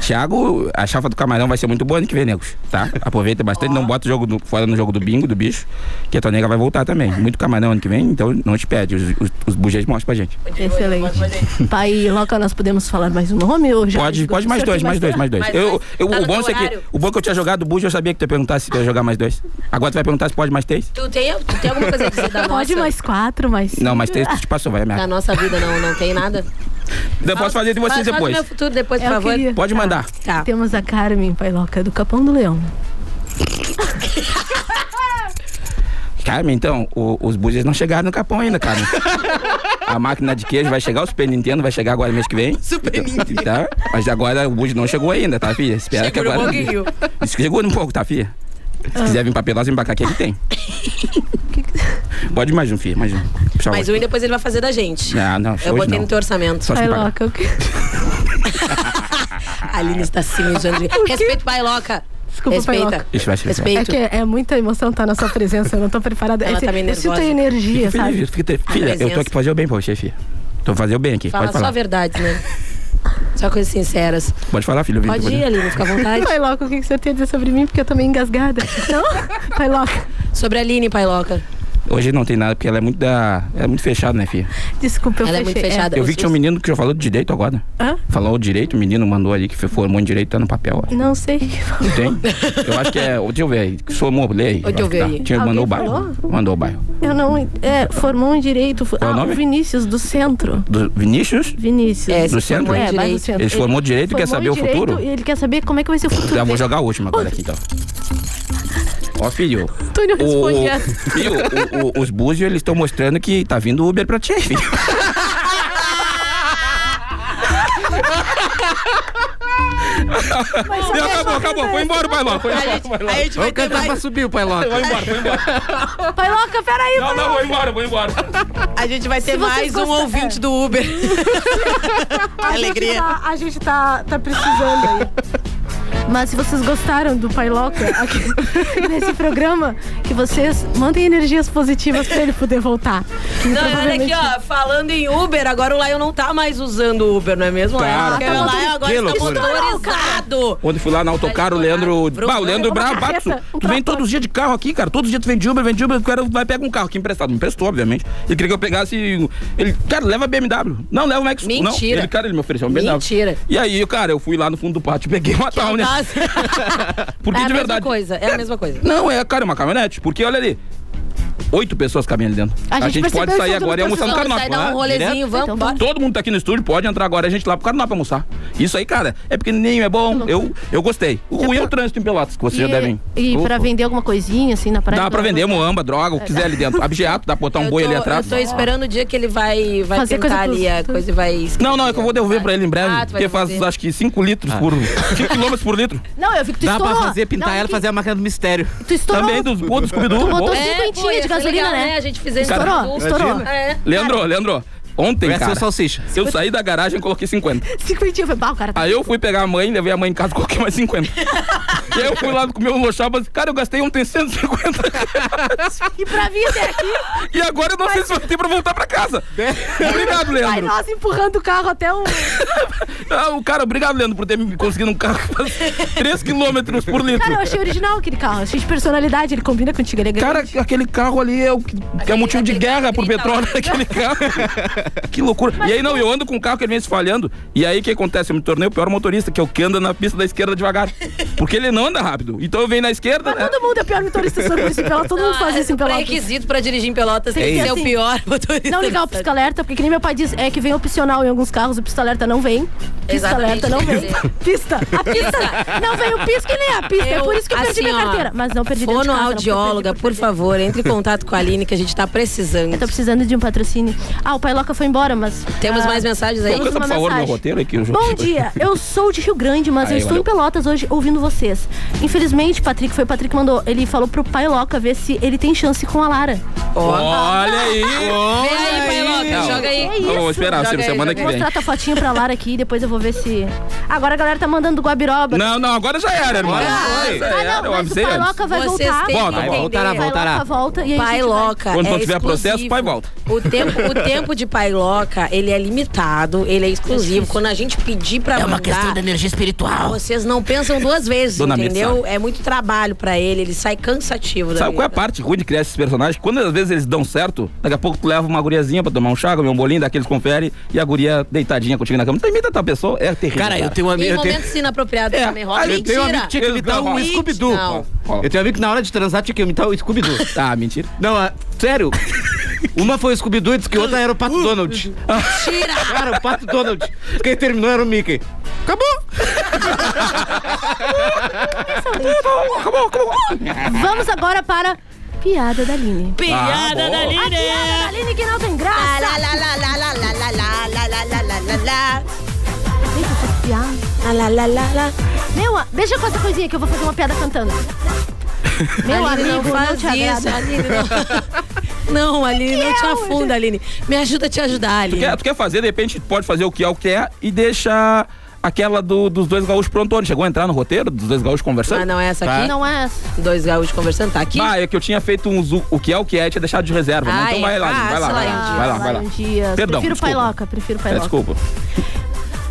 Thiago, a chapa do camarão vai ser muito boa ano que vem, negos. Tá? Aproveita bastante, não bota o jogo do- fora no jogo do bingo, do bicho, que a tua nega vai voltar também. Muito camarão ano que vem, então não te pede. Os, os, os bujês mostram pra gente. Excelente. Pai, Loca, nós podemos falar mais um nome? Ou já Pode, pode mais O dois, mais dois, mais dois. Mais Eu, dois? eu, Tá o no bom é que o bom é que eu tinha jogado bujo, eu sabia que tu ia perguntar se tu ia jogar mais dois. Agora tu vai perguntar se pode mais três? Tu tem, tu tem alguma coisa a dizer da Pode nossa? mais quatro, mais Não, mais três tu te passou, vai Da merda. nossa vida não, não tem nada? Eu posso fazer de vocês depois. meu futuro depois, por Eu favor. queria. Pode Tá. mandar. Tá. Temos a Carmen Pailoca do Capão do Leão. Carmen, então, o- os bujos não chegaram no Capão ainda, Carmen. A máquina de queijo vai chegar, o Super Nintendo vai chegar agora mês que vem. Super Nintendo. Tá? Mas agora o bujo não chegou ainda, tá, filha? Espera que Segura um agora. pouquinho. Chegou um pouco, tá, filha? Se quiser vir pra Pelotas, vem pra cá que ele tem. Pode mais um, filho, mais um. Puxa Mas outro. um e depois ele vai fazer da gente. Não, não, Eu botei não. no teu orçamento. Só se pagar. O que... A Aline está se mijando. de- Respeito, Pailoca. Desculpa, Respeita. Pailoca. Isso vai ser É Respeito. que é muita emoção estar na sua presença, eu não tô preparada. Ela Esse- tá meio eu sinto a nervosa. energia, Fica sabe? feliz, fica te- Filha, eu tô presença. aqui pra fazer o bem pra você, filha. Tô fazendo o bem aqui. Fala Pode só falar. a verdade, né? Só coisas sinceras. Pode falar, filho. Pode ir, Aline, fica à vontade. Pailoca, o que que você tem a dizer sobre mim? Porque eu tô meio engasgada. Não? Pailoca, Sobre a Aline, Pailoca. Hoje não tem nada, porque ela é muito da. Ela é muito fechada, né, filha? desculpa, eu Ela é fechei. muito fechada. Eu vi que tinha um menino que já falou de direito agora. Hã? Falou o direito, o menino mandou ali que formou em direito, tá no papel. ó. Não sei. Tem? Eu acho que é. Deixa eu ver aí. Somou, lê aí. Deixa eu acho que ver tá. aí. Tinha, Alguém mandou o bairro. falou? Mandou o bairro. Eu não. É, formou em direito. Qual é o ah, nome? o Vinícius, do centro. Do Vinícius? Vinícius. É, se Do centro? formou em É, vai do direito. centro. Ele formou direito e quer formou saber em o direito futuro? E ele quer saber como é que vai ser o futuro. Já vou dele. jogar o último agora aqui, então. Ó, filho. Antônio responde O, essa. filho, o- o- os búzios, eles estão mostrando que tá vindo Uber pra ti, filho. Não, acabou, acabou. Foi embora o bailão. Foi embora. gente, a vai ter cantar pra subir o Pailoca. Foi embora, foi embora. Pailoca, peraí, Não, não, vou embora, vou embora. A gente vai ter mais um ouvinte é. do Uber. A gente Alegria. tá- a gente tá, tá precisando aí. Mas se vocês gostaram do Pailoca aqui nesse programa, que vocês mandem energias positivas pra ele poder voltar. Não, olha aqui, provavelmente- ó, falando em Uber, agora o Lion não tá mais usando o Uber, não é mesmo? Tá, Porque tá. Lion agora Que está loucura. motorizado. Ontem fui lá na autocar, o Leandro. Bruno, Bah, o Leandro Bravo, Bato, um tu vem todos os dias de carro aqui, cara. Todos os dias tu vem de Uber, vem de Uber, o cara vai pegar um carro aqui emprestado. Me emprestou, obviamente. Ele queria que eu pegasse. Ele, cara, leva a BMW. Não, leva o Max. Não, Mentira. ele, cara, ele me ofereceu uma BMW. Mentira. E aí, cara, eu fui lá no fundo do pátio, peguei uma Towner. Porque é a de mesma verdade. coisa, é a mesma coisa. Não, é, cara, é uma caminhonete. Porque olha ali. Oito pessoas caminhando ali dentro. A A, gente gente, pode sair agora e no almoçar no sair, dar um rolezinho, vamos, bora. Todo mundo tá aqui no estúdio, pode entrar agora, a gente lá pro Carnap almoçar. Isso aí, cara, é pequenininho, é bom. Eu, eu gostei. O ruim é o trânsito em Pelotas, que vocês já devem. E pra vender alguma coisinha assim na praia? Dá pra vender moamba, droga, o que quiser ali dentro. Abjeato, dá pra botar um boi ali atrás. Eu tô esperando o dia que ele vai, vai Fazer pintar coisa ali a coisa vai. Não, não, é que eu vou devolver pra ele em breve. Ah, vai porque faz acho que 5 litros por. 5 quilômetros por litro. Não, eu vi que tu Dá estourou. pra fazer, pintar Não, ela que- e fazer a máquina do mistério. Tu estourou. Também dos pô, do Scooby-Doo. Tu botou É, de ser gasolina, legal, né? A gente fizer isso Estourou, estourou. É. Leandro, Leandro, ontem, Vai cara. o salsicha. Eu saí da garagem e coloquei 50. Cinquentinha, foi pau, cara. tá- Aí eu fui pegar a mãe, levei a mãe em casa e coloquei mais 50. e aí eu fui lá comer um lochaba, cara, eu gastei ontem 150 E pra vir até aqui, E agora eu não sei se vai ter pra voltar pra casa. Obrigado, vai Leandro. nós empurrando o carro até o. Ah, o cara, obrigado, Leandro, por ter me conseguido um carro que faz 3 km por litro. Cara, eu achei original aquele carro. Achei de personalidade, ele combina contigo, ele é grande. Cara, aquele carro ali é o que, que é motivo de guerra por petróleo, aquele carro. que loucura. e aí, não, eu ando com um carro que ele vem se falhando. E aí, o que acontece? Eu me tornei o pior motorista, que é o que anda na pista da esquerda devagar. Porque ele não anda rápido. Então eu venho na esquerda, né? Todo mundo é pior motorista sobre isso em Pelotas. Todo mundo faz isso em Pelotas. Pré-requisito pra dirigir em Pelotas tem que ser assim, o pior motorista. Não ligar o pisca-alerta, porque que nem meu pai diz, é que vem opcional em alguns carros, o pisca-alerta não vem. Pisca-alerta não vem. Pista. A pista. Não vem o pisca e nem a pista. é Eu, por isso que eu perdi assim, minha ó, carteira. Mas não perdi de casa, não, Fonoaudióloga, por favor, entre em contato com a Aline que a gente tá precisando. Eu tô precisando de um patrocínio. Ah, o Pai Loca foi embora, mas. Temos ah, mais mensagens aí? temos uma por favor, meu mensagem. roteiro aqui. Eu Bom dia, eu sou de Rio Grande, mas Aí, eu estou valeu. em Pelotas hoje ouvindo vocês. Infelizmente, Patrick, foi o Patrick que mandou. Ele falou pro Pai Loca ver se ele tem chance com a Lara. Olha aí. Vem aí, pai Loca, joga aí. Que isso? Vamos esperar, Joga aí, semana joga que Vou vem. mostrar tua fotinho pra Lara aqui, depois eu vou ver se. Agora a galera tá mandando Guabiroba. Não, não, agora já era, irmão. Ah, não, eu mas o Pai. Loca vai Vocês voltar. Volta, voltará, Pai voltará. Loca volta e aí a Pai vai- Loca Quando é tiver processo, exclusivo. pai volta. O tempo, o tempo de Pai Loca, ele é limitado, ele é exclusivo. Quando a gente pedir pra É uma mandar, questão de energia espiritual. vocês não pensam duas vezes, Dona entendeu? É muito trabalho pra ele, ele sai cansativo. da Sabe qual é a parte ruim de criar esses personagens? Quando às vezes eles dão certo, daqui a pouco tu leva uma guriazinha pra tomar um chá, comer um bolinho, daqueles confere, e a guria deitadinha contigo na cama. Tu imita tua pessoa, é terrível. Cara, eu tenho um Em amigo. Eu tenho, momentos inapropriados É, também rola. eu tenho um amigo que tinha que imitar um Scooby-Doo. Eu tenho um amigo que na hora de transar tinha que imitar o Scooby-Doo. Ah, mentira. Não, ah, sério. Uma foi o Scooby-Doo e disse que outra era o Pato Donald. Tira! Cara, o Pato Donald. Quem terminou era o Mickey. Acabou. Acabou, acabou. Vamos agora para Piada da Aline. Piada Ah, da. A Aline! piada da Aline que não tem graça. lá, lá, lá, lá, lá, lá, lá, lá, lá, lá, lá, lá, lá, lá. Deixa essas piadas. Lá, lá, lá, lá, lá. Meu, a- deixa com essa coisinha que eu vou fazer uma piada cantando. Meu Aline, amigo, não não, faz te isso, agrada. Aline, não. Não, Aline, não te afunda, Aline. Me ajuda a te ajudar, Tu Aline. quer, tu quer fazer, de repente, tu pode fazer o que é o que é e deixa aquela do- dos dois gaúchos prontões. Chegou a entrar no roteiro dos dois gaúchos conversando? Ah, não é essa aqui? Não é essa. Dois gaúchos conversando, tá aqui? Ah, é que eu tinha feito uns o, o que é o que é tinha deixado de reserva. Ah, Então é vai lá, vai lá, vai lá, vai lá, vai lá. Perdão, prefiro desculpa. Pailoca, prefiro É, Pailoca. desculpa.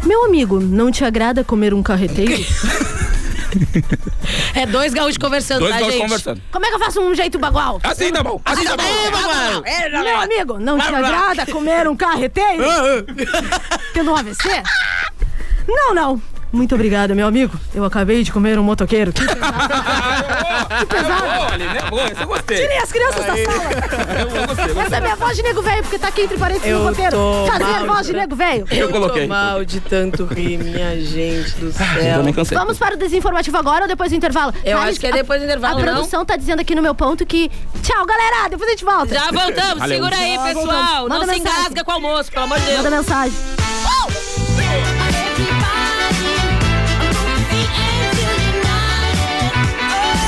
Meu amigo, não te agrada comer um carreteiro? É dois gaúchos conversando, Dois tá, gaúchos gente? conversando. Como é que eu faço um jeito bagual? Assim tá bom, assim tá bom. Meu amigo, não te agrada comer um carreteiro? Tendo um AVC? Não, não. Muito obrigada, meu amigo. Eu acabei de comer um motoqueiro. Que pesado. Que pesado. Boa, Aline, é boa, eu gostei. Tirem as crianças da sala. Eu gostei, Essa é gostei. minha voz de nego velho, porque tá aqui entre parênteses Eu no roteiro. Fazer mal voz de nego velho. Eu coloquei. Tô mal de tanto rir, minha gente do Eu céu. Vamos para o desinformativo agora ou depois do intervalo? Eu Thales, acho que é depois do intervalo, A não? produção tá dizendo aqui no meu ponto que. Tchau, galera! Depois a gente volta. Já voltamos, Valeu. segura aí, pessoal. Não Manda se mensagem. engasga com o almoço, pelo amor de Deus. Manda mensagem.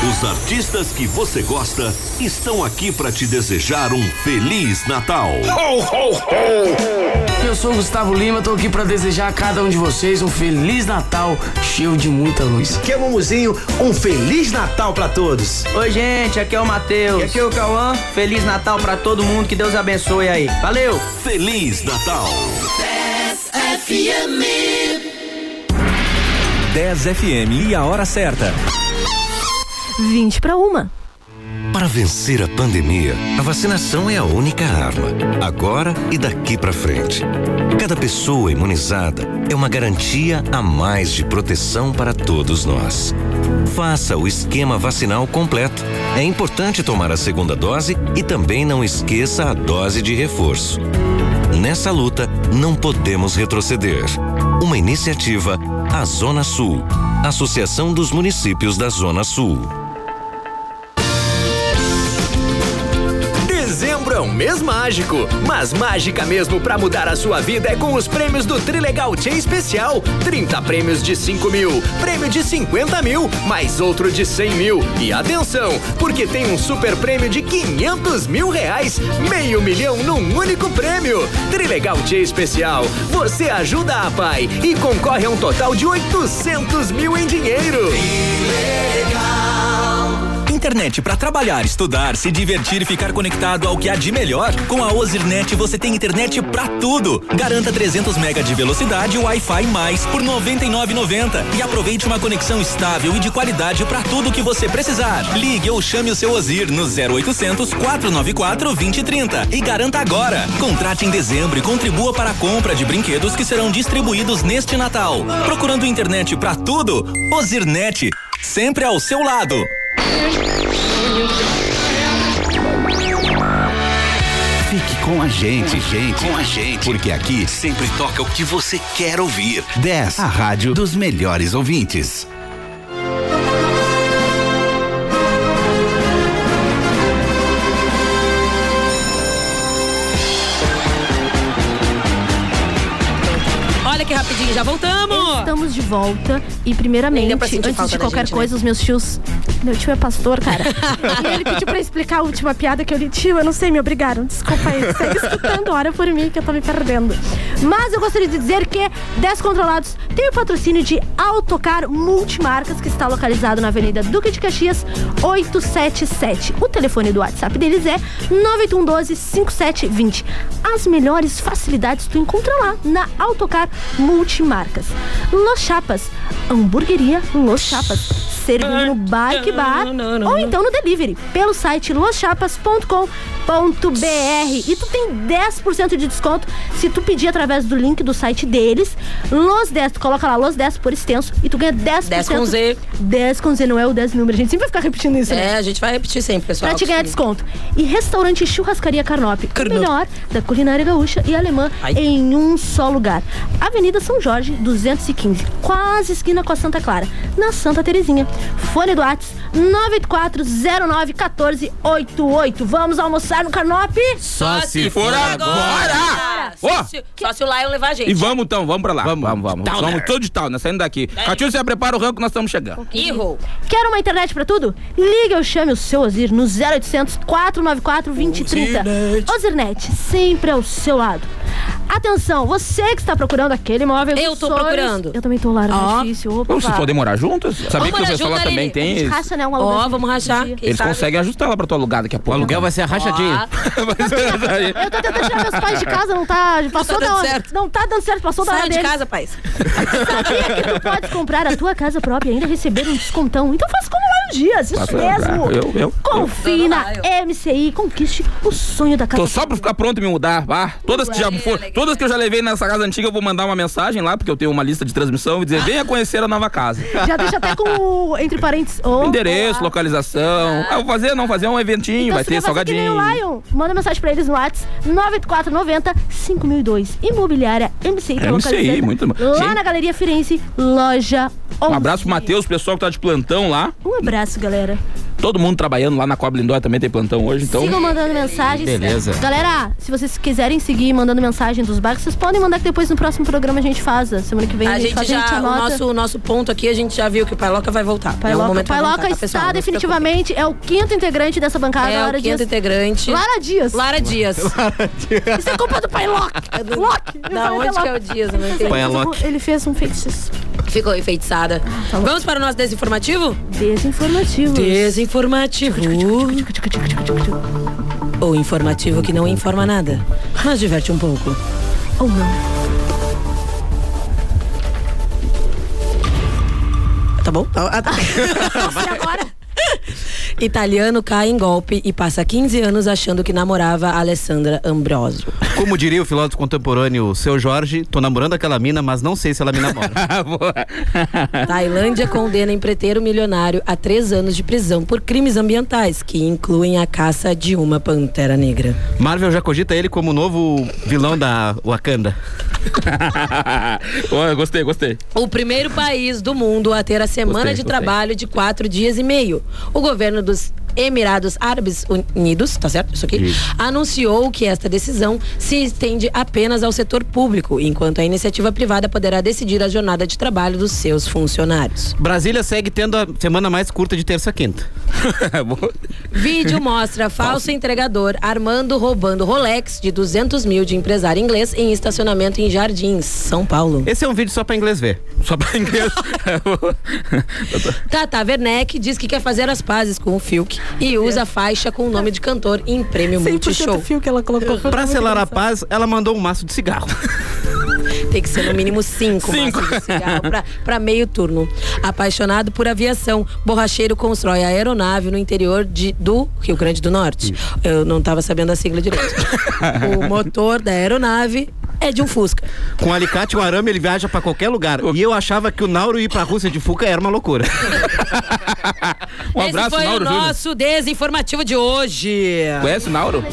Os artistas que você gosta estão aqui para te desejar um feliz Natal. Eu sou o Gustavo Lima, tô aqui pra desejar a cada um de vocês um Feliz Natal cheio de muita luz. Que é Mumuzinho, um Feliz Natal pra todos. Oi, gente, aqui é o Matheus. Aqui é o Cauã. Feliz Natal pra todo mundo, que Deus abençoe aí. Valeu! Feliz Natal. 10 FM. 10 FM e a hora certa. 20 para uma. Para vencer a pandemia, a vacinação é a única arma, agora e daqui para frente. Cada pessoa imunizada é uma garantia a mais de proteção para todos nós. Faça o esquema vacinal completo. É importante tomar a segunda dose e também não esqueça a dose de reforço. Nessa luta, não podemos retroceder. Uma iniciativa, a Zona Sul, Associação dos Municípios da Zona Sul. Dezembro é um mês mágico, mas mágica mesmo pra mudar a sua vida é com os prêmios do Trilegal Tia Especial. 30 prêmios de 5 mil, prêmio de 50 mil, mais outro de 100 mil. E atenção, porque tem um super prêmio de 500 mil reais, meio milhão num único prêmio. Trilegal Tia Especial, você ajuda a pai e concorre a um total de 800 mil em dinheiro. Internet para trabalhar, estudar, se divertir e ficar conectado ao que há de melhor. Com a Ozirnet você tem internet pra tudo. Garanta 300 mega de velocidade e Wi-Fi mais por 99,90 e aproveite uma conexão estável e de qualidade para tudo que você precisar. Ligue ou chame o seu Ozir no 0800 494 2030 e garanta agora. Contrate em dezembro e contribua para a compra de brinquedos que serão distribuídos neste Natal. Procurando internet pra tudo? Ozirnet, sempre ao seu lado. Com a gente, gente, com a gente, porque aqui sempre toca o que você quer ouvir. 10, a rádio dos melhores ouvintes. Olha que rapidinho, já voltamos! Estamos de volta e primeiramente, antes de qualquer gente, coisa, né? os meus tios. Meu tio é pastor, cara. e ele pediu pra explicar a última piada que eu li. Tio, eu não sei, me obrigaram. Desculpa aí. Segue escutando, ora por mim que eu tô me perdendo. Mas eu gostaria de dizer que Descontrolados tem o patrocínio de Autocar Multimarcas, que está localizado na Avenida Duque de Caxias, 877. O telefone do WhatsApp deles é 98112 5720. As melhores facilidades tu encontra lá na Autocar Multimarcas. Los Chapas, hamburgueria Los Chapas, servindo no Bike Bar ou então no delivery, pelo site loschapas.com.br. E tu tem 10% de desconto se tu pedir através do link do site deles. Los 10, tu coloca lá Los 10 por extenso e tu ganha 10%. 10 com Z. 10 com Z, não é o 10 número. A gente sempre vai ficar repetindo isso, né? É, a gente vai repetir sempre, pessoal. Pra te ganhar desconto. E restaurante Churrascaria Carnop. O melhor da culinária gaúcha e alemã em um só lugar. Avenida São Jorge, 215. Quase esquina com a Santa Clara. Na Santa Terezinha. Fone do Whats 984091488. Vamos almoçar no Carnop? Só se for agora! Ó, Só se, só se o Lion levar a gente. E vamos então, vamos pra lá. Vamos, vamos, vamos. Tal, Vamos né? todo de tal, nós saindo daqui. Catiúcia, já prepara o ranco, nós estamos chegando. Errou. Quer uma internet pra tudo? Liga ou chame o seu Ozir no 0800 494 2030. Ozirnet, sempre ao seu lado. Atenção, você que está procurando aquele imóvel Eu sonhos. procurando. Eu também tô lá, Ó. é difícil. Opa. Vocês podem morar juntos? Sabia que o pessoal lá também tem. Racha, né? Um aluguel Ó, vamos rachar. dia. Eles conseguem ajustar lá pra tu alugar daqui a pouco. O aluguel vai ser a rachadinha. Eu tô tentando tirar meus pais de casa, não tá. Passou tá da hora. certo. Não tá dando certo, passou da hora Sai de deles. casa, pais. Sabia que tu pode comprar a tua casa própria e ainda receber um descontão? Então faz como lá Dias, isso Passa- mesmo. eu- eu- Confie na MCI e conquiste o sonho da casa Tô só pra ficar pronto e me mudar. Ah, todas que já for, todas que eu já levei nessa casa antiga, eu vou mandar uma mensagem lá, porque eu tenho uma lista de transmissão e dizer, venha conhecer a nova casa. Já deixa até com o, entre parênteses. o Endereço, localização. Ah, vou fazer, não fazer um eventinho, Então, vai ter que salgadinho. Lion, manda mensagem pra eles no WhatsApp 98490 5002. Imobiliária MCI, tá MCI, muito bom. Lá Sim. na Galeria Firenze, loja 11. Um abraço pro Matheus, pessoal que tá de plantão lá. Um abraço, galera. Todo mundo trabalhando lá na Cobra Lindóia também tem plantão hoje, então. Sigam mandando mensagens. Beleza. Galera, se vocês quiserem seguir mandando mensagem dos barcos, vocês podem mandar que depois no próximo programa a gente faz. Semana que vem a, A gente faz, já, a gente o nosso, o nosso ponto aqui, a gente já viu que o Pailoca vai voltar. Em algum Pailoca, momento Pailoca voltar, tá, está pessoal? Se definitivamente, é o quinto integrante dessa bancada. É Lara o quinto Dias. integrante. Lara Dias. Lara Dias. Isso é culpa do Pailoca. Loki. Da onde que é o Dias? Não entendi. Ele fez um feitiço. Ficou enfeitiçada. Vamos para o nosso desinformativo? Desinformativo. Desinformativo. Ou informativo que não informa nada, mas diverte um pouco. Ou não. Tá bom? Ah, tá. Italiano cai em golpe e passa 15 anos achando que namorava a Alessandra Ambrosio. Como diria o filósofo contemporâneo Seu Jorge, tô namorando aquela mina, mas não sei se ela me namora. Tailândia condena empreiteiro milionário a três anos de prisão por crimes ambientais, que incluem a caça de uma pantera negra. Marvel já cogita ele como o novo vilão da Wakanda. Ó, gostei, gostei. O primeiro país do mundo a ter a semana Gostei, de gostei. trabalho de quatro dias e meio. O governo dos Emirados Árabes Unidos, tá certo? Isso aqui, Isso. anunciou que esta decisão se estende apenas ao setor público, enquanto a iniciativa privada poderá decidir a jornada de trabalho dos seus funcionários. Brasília segue tendo a semana mais curta de terça-quinta. Vídeo mostra falso entregador armando roubando Rolex de 200 mil de empresário inglês em estacionamento em Jardins, São Paulo. Esse é um vídeo só pra inglês ver. Só pra inglês. Tata Werneck diz que quer fazer as pazes com o Fiuk e usa faixa com o nome de cantor em prêmio Multishow. que ela colocou. Pra selar a paz, ela mandou um maço de cigarro. Tem que ser no mínimo cinco, Cinco. maços de cigarro pra, pra meio turno. Apaixonado por aviação, borracheiro constrói a aeronave no interior de, do Rio Grande do Norte. Eu não tava sabendo a sigla direito. o motor da aeronave é de um Fusca. Com alicate e um arame, ele viaja pra qualquer lugar. E eu achava que o Nauro ir pra Rússia de Fuca era uma loucura. Um Esse abraço, foi Nauro o Júnior. nosso desinformativo de hoje. Conhece o Nauro?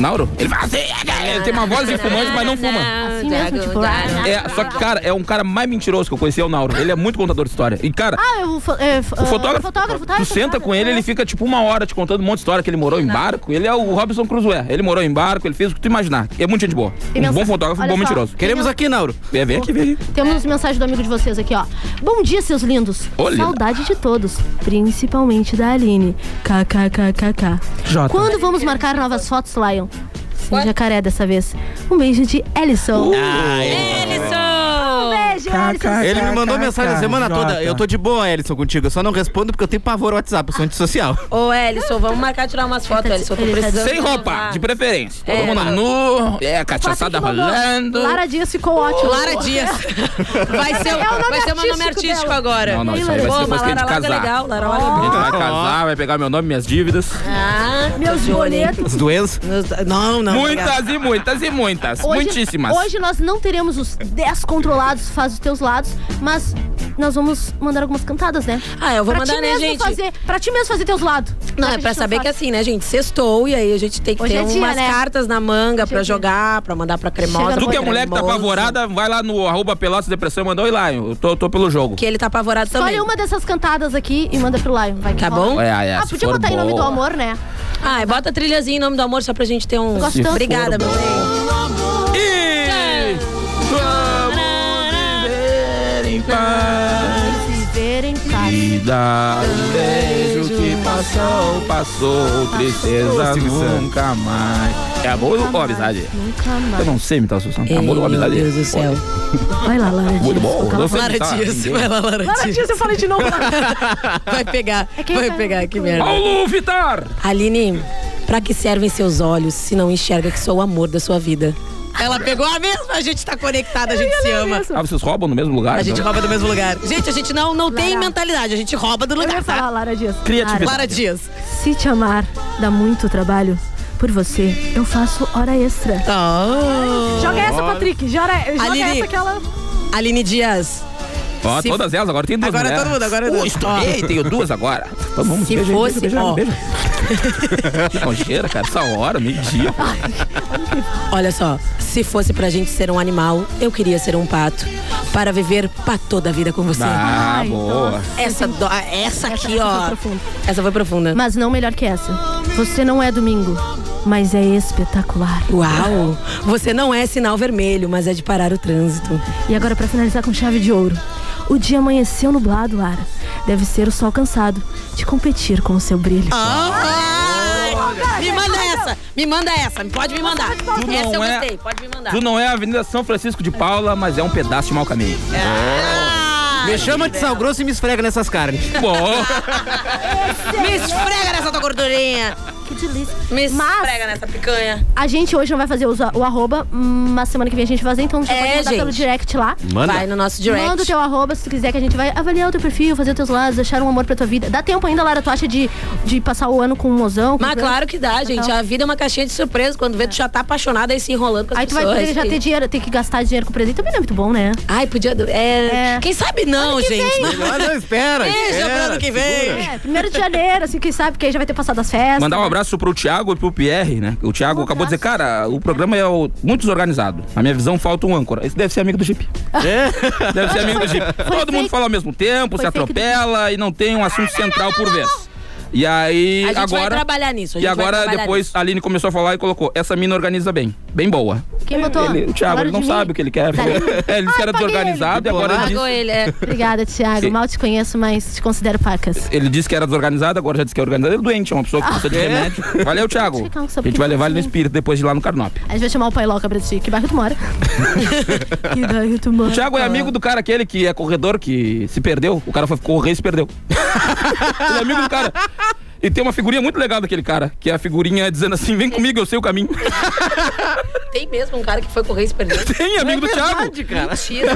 Nauro? Ele vai assim, ele tem uma voz de fumante, mas não fuma. Assim mesmo, tipo. É, só que, cara, é um cara mais mentiroso que eu conheci, é o Nauro. Ele é muito contador de história. E, cara, Ah, eu é, o fotógrafo, fotógrafo, tá? tu senta com ele, ele fica tipo uma hora te contando um monte de história, que ele morou em barco. Ele é o Robson Crusoe. Ele morou em barco, ele fez o que tu imaginar. É muito gente boa. Um bom fotógrafo, um bom só, mentiroso. Queremos aqui, Nauro. É, vem aqui, vem aqui. Temos mensagem do amigo de vocês aqui, ó. Bom dia, seus lindos. Ô. Saudade de todos, principalmente da Aline. KKKKK. Quando vamos marcar novas fotos, Lion? Sim, jacaré dessa vez. Um beijo de Ellison. Beijo, Ellison. Ele me mandou mensagem a semana toda. Eu tô de boa, Ellison, contigo. Eu só não respondo porque eu tenho pavor ao WhatsApp, eu sou antissocial. Ô, Ellison, vamos marcar tirar umas fotos, Ellison. Eu tô tá precisando. Sem roupa, de preferência. Todo É. mundo nu, é, a cachaçada rolando. Lara Dias ficou ótimo. Lara Dias. Vai ser, o- É o vai ser meu nome artístico agora. Não, não, isso aí vai ser depois que a gente Lara Laga casar. legal, Lara A gente vai casar, vai pegar meu nome, minhas dívidas. Ah, Meus boletos. As doenças. Não, não. Muitas e muitas e muitas. Muitíssimas. Hoje nós não teremos os 10 controlados, faz os teus lados, mas nós vamos mandar algumas cantadas, né? Ah, eu vou pra mandar, ti né, gente? Fazer, pra ti mesmo fazer teus lados. Não, é pra saber que assim, né, gente? Sextou e aí a gente tem que Hoje ter é dia, umas né? cartas na manga pra Chega. jogar, pra mandar pra cremosa. Tu que é mulher que tá apavorada, vai lá no arroba Pelotas Depressão e manda oi lá, eu tô, tô pelo jogo. Que ele tá apavorado também. Escolhe uma dessas cantadas aqui e manda pro Lion. Vai que Tá bom? É, é, ah, podia botar em nome do boa. amor, né? Ah, bota a trilhazinha em nome do amor só pra gente ter um. Obrigada, meu bem. E paz. Viver em paz. Vida, um beijo que passou, passou, tristeza nunca mais. É amor ou amizade? Nunca mais. Eu não sei imitar o Sussan. Ei, Amor ou amizade? Meu Deus do céu. Vai lá, Lara Dias. Muito bom. Lara Dias, vai lá, Lara Lara Dias. Dias, eu falei de novo. Vai pegar, É vai tá- pegar, que merda. Paulo Vitar! Aline, pra que servem seus olhos se não enxerga que sou o amor da sua vida? Ela pegou a mesma, a gente tá conectada, a gente se ama. Ah, vocês roubam no mesmo lugar? A gente então? rouba do mesmo lugar. Gente, a gente não, não tem mentalidade, a gente rouba do Eu lugar, ia falar, tá? Lara Dias. Criatividade. Lara, Lara Dias. se te amar dá muito trabalho, por você eu faço hora extra. Oh. Joga essa, Patrick. Joga, joga Aline. essa que ela... Aline Dias. Ó, Se- todas elas, agora tem duas Agora mulheres. todo mundo, agora é tenho duas agora. Então vamos, Se beija fosse, beija, ó. beija, beija. Que concheira, cara, essa hora, meio-dia. Olha só, se fosse pra gente ser um animal, eu queria ser um pato. Para viver pra toda a vida com você. Ah, boa. Essa, do- essa aqui, essa ó. foi profunda. Essa foi profunda. Mas não melhor que essa. Você não é domingo, mas é espetacular. Uau! Você não é sinal vermelho, mas é de parar o trânsito. E agora pra finalizar com chave de ouro. O dia amanheceu nublado, Lara. Deve ser o sol cansado de competir com o seu brilho. Ai, me manda essa! Me manda essa! Pode me mandar. Tu Essa eu não é- gostei, pode me mandar. Tu não é a Avenida São Francisco de Paula, mas é um pedaço de mau caminho. Me chama de sal grosso e me esfrega nessas carnes. Bom. Me esfrega nessa tua gordurinha. Que delícia. Me Mas- esfrega nessa picanha. A gente hoje não vai fazer o, o arroba, mas semana que vem a gente vai fazer, então já É, pode mandar pelo gente. direct lá. Manda. Vai no nosso direct. Manda o teu arroba se tu quiser que a gente vai avaliar o teu perfil, fazer os teus lados, deixar um amor pra tua vida. Dá tempo ainda, Lara, tu acha de, de passar o ano com um mozão? com Mas coisa? claro que dá, gente. Então. A vida é uma caixinha de surpresa. Quando vê, tu já tá apaixonada e se enrolando com as Aí tu vai pessoas. ter, já ter dinheiro, ter que gastar dinheiro com presente. Também não é muito bom, né? Ai, podia. É, É. Quem sabe não, que gente. vem. Ah, não, espera. Deixa espera, pro ano que vem. É, primeiro de janeiro, assim, quem sabe, porque aí já vai ter passado as festas. Mandar um abraço pro Thiago e pro Pierre, né? O Thiago acabou de dizer, cara, o programa é o- muito desorganizado. Na minha visão, falta um âncora. Esse deve ser amigo do Jeep. É. Deve ser amigo do Jeep. Todo mundo fala ao mesmo tempo, Foi se atropela e não tem um assunto central por vez. E aí, A gente vai agora. trabalhar nisso. a E gente vai agora, depois, nisso. a Aline começou a falar e colocou: essa mina organiza bem. Bem boa. Quem botou? Ele- o Thiago, ele não mim? sabe o que ele quer. Tá. É, ele disse que era paguei desorganizado e agora ele disse. ele, é. Obrigada, Thiago. Mal te conheço, mas te considero pacas. Ele disse que era desorganizado, agora já disse que é organizado. Ele é doente, é uma pessoa que precisa de É? remédio. Valeu, Thiago. A gente vai levar ele no espírito depois de ir lá no Carnop. A gente vai chamar o pai Loca pra ti. Que bairro tu mora? que bairro tu mora? O Thiago é amigo do cara aquele que é corredor, que se perdeu. O cara foi correr e se perdeu. Ele é amigo do cara. E tem uma figurinha muito legal daquele cara, que é a figurinha dizendo assim: vem comigo, eu sei o caminho. Tem mesmo um cara que foi correr e se perdeu. Tem, amigo do Thiago. Mentira.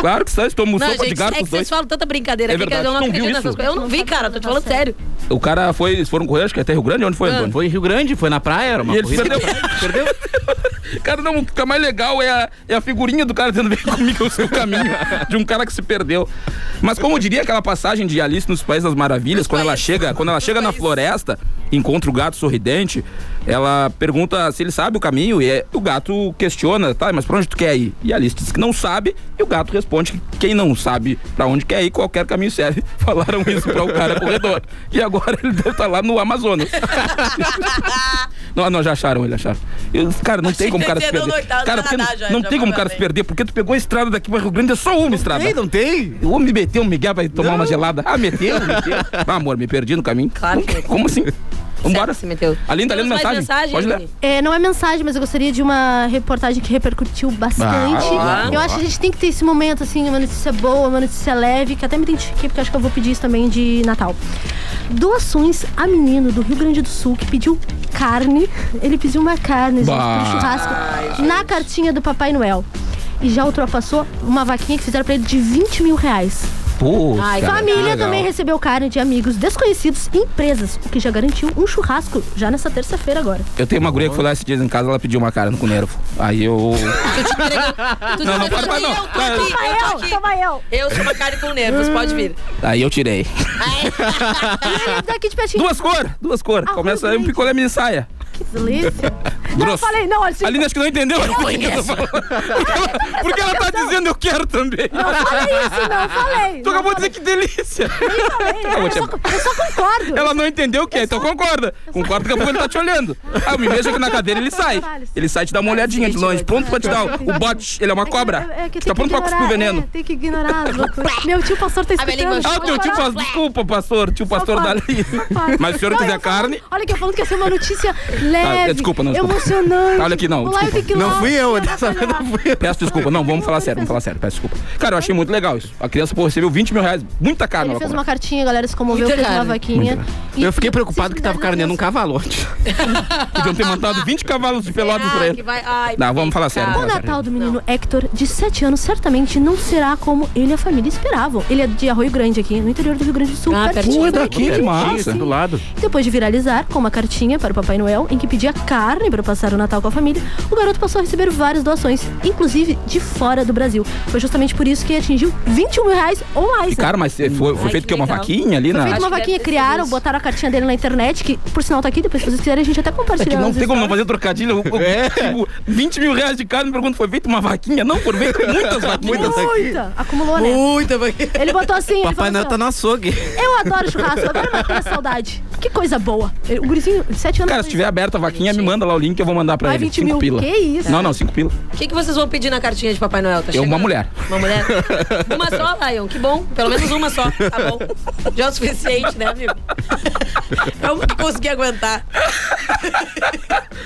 Claro que sai, tomamos Não, sopa de gente, gato é que os dois. vocês falam tanta brincadeira É aqui que verdade, eu não tu não viu acredito nessas isso? coisas. Eu não vi, cara, tô te falando sério. O cara foi, eles foram correr, acho que até Rio Grande, onde foi, Ah. Antônio? Foi em Rio Grande, foi na praia, era uma E ele se corrida. perdeu. perdeu? Cara, não, o que fica mais legal é a, é a figurinha do cara dizendo vem comigo o seu caminho, de um cara que se perdeu. Mas como diria aquela passagem de Alice nos Países das Maravilhas, quando ela chega, quando ela chega na floresta, encontra o gato sorridente, ela pergunta se ele sabe o caminho e é- o gato questiona, tá, mas pra onde tu quer ir? E a Alice diz que não sabe e o gato responde que quem não sabe pra onde quer ir, qualquer caminho serve. Falaram isso pra o cara corredor. E agora ele deve estar lá no Amazonas. não, não, já acharam, ele acharam. Eu- cara, não tem como o cara se perder. Cara, porque não, não tem como o cara se perder, porque tu pegou a estrada daqui pra Rio Grande, é só uma estrada. Tem, não tem? O homem meteu um Miguel pra tomar uma gelada. Ah, meteu, meteu. Ah, amor, me perdi no caminho. Claro que Como assim? Vambora. se meteu. Aline tá lendo Temos mais mensagem? Pode ler. Aline? É, não é mensagem, mas eu gostaria de uma reportagem que repercutiu bastante. Ah, eu acho que a gente tem que ter esse momento, assim, uma notícia boa, uma notícia leve, que até me identifiquei, porque acho que eu vou pedir isso também de Natal. Doações a menino do Rio Grande do Sul que pediu carne. Ele pediu uma carne, gente, Bah. pro churrasco, na cartinha do Papai Noel. E já ultrapassou uma vaquinha que fizeram pra ele de 20 mil reais. Pô, Ai, cara, Família legal. também recebeu carne de amigos desconhecidos e empresas, o que já garantiu um churrasco já nessa terça-feira agora. Eu tenho uma guria que foi lá esses dias em casa, ela pediu uma carne com nervo. Aí eu. Tu Não, não, para, para, não. Eu tô aqui, eu tô aqui. Toma eu! Eu sou uma carne com nervos, pode vir. Aí eu tirei. Daqui de pertinho. Duas cores, duas cores. Ah, Começa aí um picolé mini saia. Que delícia. Não, eu falei, não, assim. Aline acho que não entendeu. Eu conheço. Porque ela, porque ela tá dizendo eu quero também. Não falei isso, não falei. Tu acabou de falei. dizer que delícia. falei, Eu vou eu, te- só, eu só concordo. Ela não entendeu o que é, então concorda. Concorda que a pouco ele tá te olhando. Ah, eu me vejo aqui na cadeira ele sai. Ele sai te dá uma olhadinha de longe, pronto pra te dar o, bote. Ele é uma cobra. É, é que tá pronto pra cuspir o veneno. É, tem que ignorar. Meu tio pastor tá língua escutando. Ah, teu tio pastor, desculpa, pastor, tio pastor dali. para. Mas se o senhor quiser eu carne, Olha que eu falando que ia ser uma notícia leve. desculpa, não, desculpa. Emocionante. Olha aqui, não, desculpa. Não fui eu, trabalhar. dessa vez não fui eu. peço desculpa. Não, vamos falar sério, vamos falar sério, peço desculpa. Cara, eu achei muito legal isso. A criança, pô, recebeu 20 mil reais, muita carne. Ele ela fez comprou. uma cartinha, a galera se comoveu, Muita fez uma vaquinha. E Eu fiquei preocupado que tava carneando um na cavalo. Podiam ter mandado 20 cavalos de pelotas pra ele. que vai... Ai, Não, vamos falar sério. O Natal do menino Hector, de 7 anos, certamente não será como ele e a família esperavam. Ele é de Arroio Grande aqui, no interior do Rio Grande do Sul. Ah, pertinho é daqui, que massa. do lado. Depois de viralizar com uma cartinha para o Papai Noel, em que pedia carne para passar o Natal com a família, o garoto passou a receber várias doações, inclusive de fora do Brasil. Foi justamente por isso que atingiu 21 mil reais ou mais. E, cara, mas foi, foi Ai, feito que que uma vaquinha ali Foi na. feita uma vaquinha, criaram, botaram a cartinha dele na internet, que por sinal tá aqui, depois se vocês quiserem a gente até É compartilha. que não tem como não fazer trocadilho. Eu- eu- Tipo, 20 mil reais de cada, me pergunta, foi feito uma vaquinha? Não, foram feitas muitas vaquinhas. Muita, acumulou, né? Muita vaquinha. Ele botou assim, ele Papai falou Noel assim, tá no açougue. Eu adoro churrasco, adoro matar a saudade. Que coisa boa. O gurizinho, de 7 anos. Cara, se tiver aberta a vaquinha, me manda lá o link que eu vou mandar pra Vai, ele. 20 Cinco mil. pila. Que isso? Não, não, cinco pila. O que, que vocês vão pedir na cartinha de Papai Noel? Tá Eu, uma mulher. Uma mulher? Uma só, Lion. Que bom. Pelo menos uma só. Tá bom. Já é o suficiente, né, amigo? É o que consegui aguentar.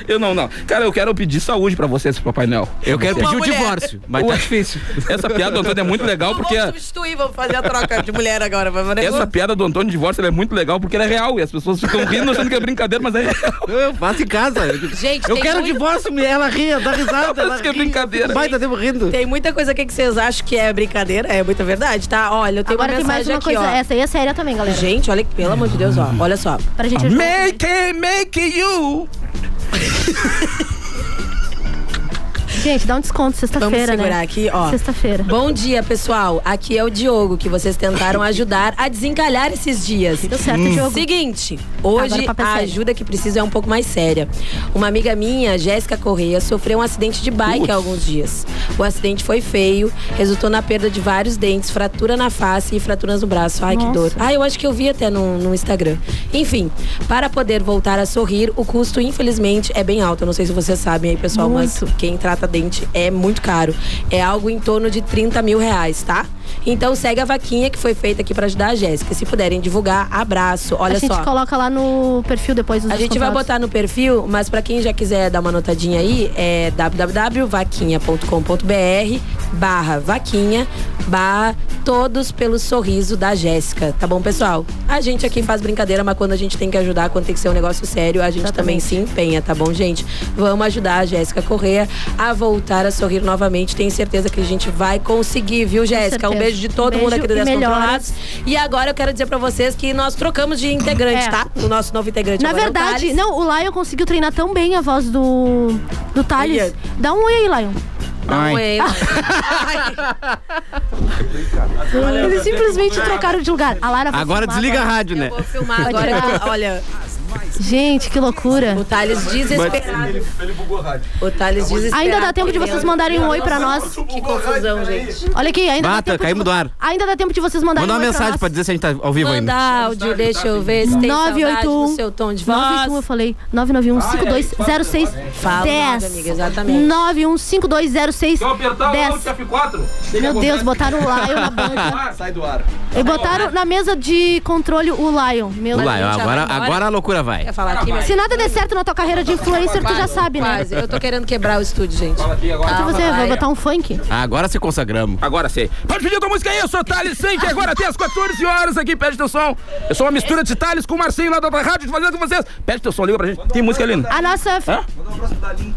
Eu não, não. Cara, eu quero pedir saúde pra vocês, Papai Noel. Eu quero pedir o você. divórcio, mas tá difícil. Essa piada do Antônio é muito legal porque. Vamos substituir, vamos fazer a troca de mulher agora. Vamos Essa piada do Antônio de divórcio ela é muito legal porque ela é real e as pessoas ficam rindo achando que é brincadeira, mas é real. Eu faço em casa. Gente, eu tem quero muito- divórcio. Ela ri, dá risada. ela Parece que é ri. brincadeira. Vai, tá tempo rindo. Tem muita coisa aqui que vocês acham que é brincadeira, é muita verdade, tá? Olha, eu tenho Agora uma tem mais mensagem uma aqui, coisa, ó. essa aí é séria também, galera. Gente, olha, pelo amor de Deus, ó. Olha só. Pra gente ajudar. Make it, make you. Gente, dá um desconto Vamos sexta-feira, segurar né? aqui, ó. Sexta-feira. Bom dia, pessoal. Aqui é o Diogo, que vocês tentaram ajudar a desencalhar esses dias. Deu certo, Hum. Diogo. Seguinte, Agora hoje a ajuda que preciso é um pouco mais séria. Uma amiga minha, Jéssica Correia, sofreu um acidente de bike há alguns dias. O acidente foi feio, resultou na perda de vários dentes, fratura na face e fraturas no braço. Ai, que Nossa. dor. Ah, eu acho que eu vi até no, no Instagram. Enfim, para poder voltar a sorrir, o custo, infelizmente, é bem alto. Eu não sei se vocês sabem aí, pessoal, mas Muito. quem trata dente é muito caro. É algo em torno de 30 mil reais, tá? Então segue a vaquinha que foi feita aqui para ajudar a Jéssica. Se puderem divulgar, abraço. Olha a gente só. coloca lá no perfil depois dos A gente vai botar no perfil, mas pra quem já quiser dar uma notadinha aí, é www.vaquinha.com.br barra vaquinha barra todos pelo sorriso da Jéssica. Tá bom, pessoal? A gente aqui faz brincadeira, mas quando a gente tem que ajudar, quando tem que ser um negócio sério, a gente também se empenha, tá bom, gente? Vamos ajudar a Jéssica Correia a voltar a sorrir novamente. Tenho certeza que a gente vai conseguir, viu, Jéssica? Um beijo de todo Beijo mundo aqui do Descontrolados. E agora eu quero dizer pra vocês que nós trocamos de integrante, É. tá? O nosso novo integrante Na agora é o verdade, Thales. não, o Lion conseguiu treinar tão bem a voz do, do Thales. Olha. Dá um oi aí, Lion. Não é. Eles simplesmente trocaram de lugar. A Lara Agora filmar desliga a rádio, né? Vou filmar agora. Olha, Gente, que loucura. o Thales desesperado. O Thales desesperado. Ainda dá tempo de vocês mandarem um oi pra nós. Que confusão, gente. Olha aqui, ainda dá Bata, tempo. caímos de... do ar. Ainda dá tempo de vocês mandarem Manda uma um oi pra mensagem nós. pra dizer se a gente tá ao vivo Manda ainda. áudio, deixa eu ver se tem saudade 981 do seu tom de voz. 981, eu falei. 991 5206 Fala, 10. amiga, exatamente. 91 5206 Se eu apertar o 10. Alt F4, Meu Deus, botaram o Lion na banca. Sai do ar. E botaram na mesa de controle o Lion. Meu lá, Deus. agora, agora a loucura vai. Quer falar aqui, mas... Se nada der certo na tua carreira de influencer, tu já sabe, né? Quase. Eu tô querendo quebrar o estúdio, gente. Fala aqui agora. O que Calma, você vai vai. botar um funk? Agora se consagramos. Agora sei. Pode pedir tua música aí, eu sou Thales Senk, agora até as 14 horas aqui, pede teu som. Eu sou uma mistura de Thales com o Marcinho lá da outra rádio, fazendo com vocês. Pede teu som, liga pra gente. Tem música ali. A nossa. Hã?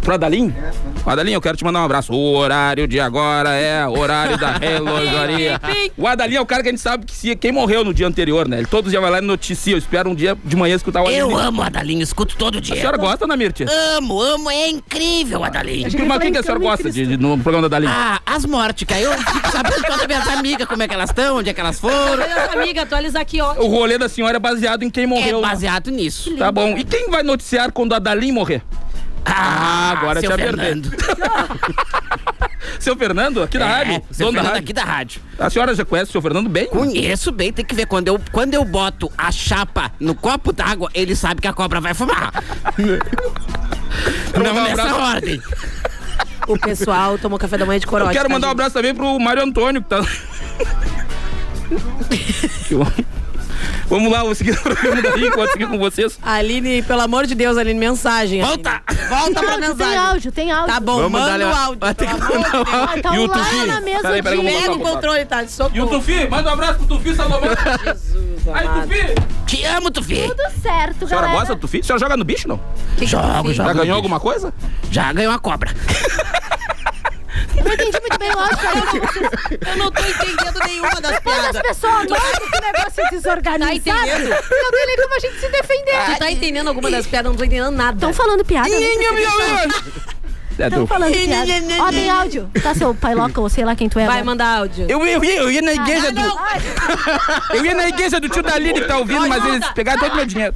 Pro Adalim? Adalim, eu quero te mandar um abraço. O horário de agora é o horário da relojaria. O Adalim é o cara que a gente sabe que se, quem morreu no dia anterior, né? Ele todos os dias vai lá e noticia. Eu espero um dia de manhã escutar o Eu Adalim. Amo Adalinho, escuto todo A dia. senhora gosta, Ana Mirti? Amo, amo, é incrível, Adalinho. Mas o que, que a senhora gosta de, de- no programa da Adalim? Ah, as mortes, que aí eu fico sabendo todas as minhas amigas, como é que elas estão, onde é que elas foram. Olha, amiga, atualiza aqui, ó. O rolê da senhora é baseado em quem morreu. É né? baseado nisso. Tá bom. E quem vai noticiar quando a Dalim morrer? Ah, agora seu te apertei. Fernando. Seu Fernando, aqui da É, rádio? seu Fernando rádio. aqui da rádio. A senhora já conhece o seu Fernando bem? Conheço bem, tem que ver. Quando eu, quando eu boto a chapa no copo d'água, ele sabe que a cobra vai fumar. Quero Não um nessa abraço- ordem. O pessoal tomou café da manhã de Eu corote. quero tá, mandar um gente? abraço também pro Mário Antônio, que tá. Que bom. Vamos lá, vou seguir o programa daí, pode seguir com vocês. Aline, pelo amor de Deus, Aline, mensagem. Volta! Aline. Volta pra Tem mensagem. áudio, tem áudio. Tá bom, Vamos manda o áudio. vai ter que de mandar o Deus. Ah, tá o lá na mesa Peraí, Pega o controle, tá? E o Tufi, manda um abraço pro Tufi Salomão. Jesus, Aí, amado. Tufi! Te amo, Tufi. Tudo certo, A senhora galera. gosta do Tufi? A senhora joga no bicho, não? Jogo, Já jogo. ganhou alguma coisa? Já ganhou a cobra. Eu não entendi muito bem o áudio, cara. Eu não tô entendendo nenhuma das Quando as piadas. pessoas notam que o negócio é desorganizado, Tá entendendo? não tem nem como a gente se defender. Tu tá entendendo alguma das piadas? Não tô entendendo nada. Estão falando piada. né? É, Estão tu. falando piada. Ó, tem áudio. Tá, seu pai louco, ou sei lá quem tu é. Vai agora. mandar áudio. Eu, eu, ia- eu ia na igreja Ah, do. Eu ia na igreja do tio Daline que tá ouvindo, mas eles pegaram todo o meu dinheiro.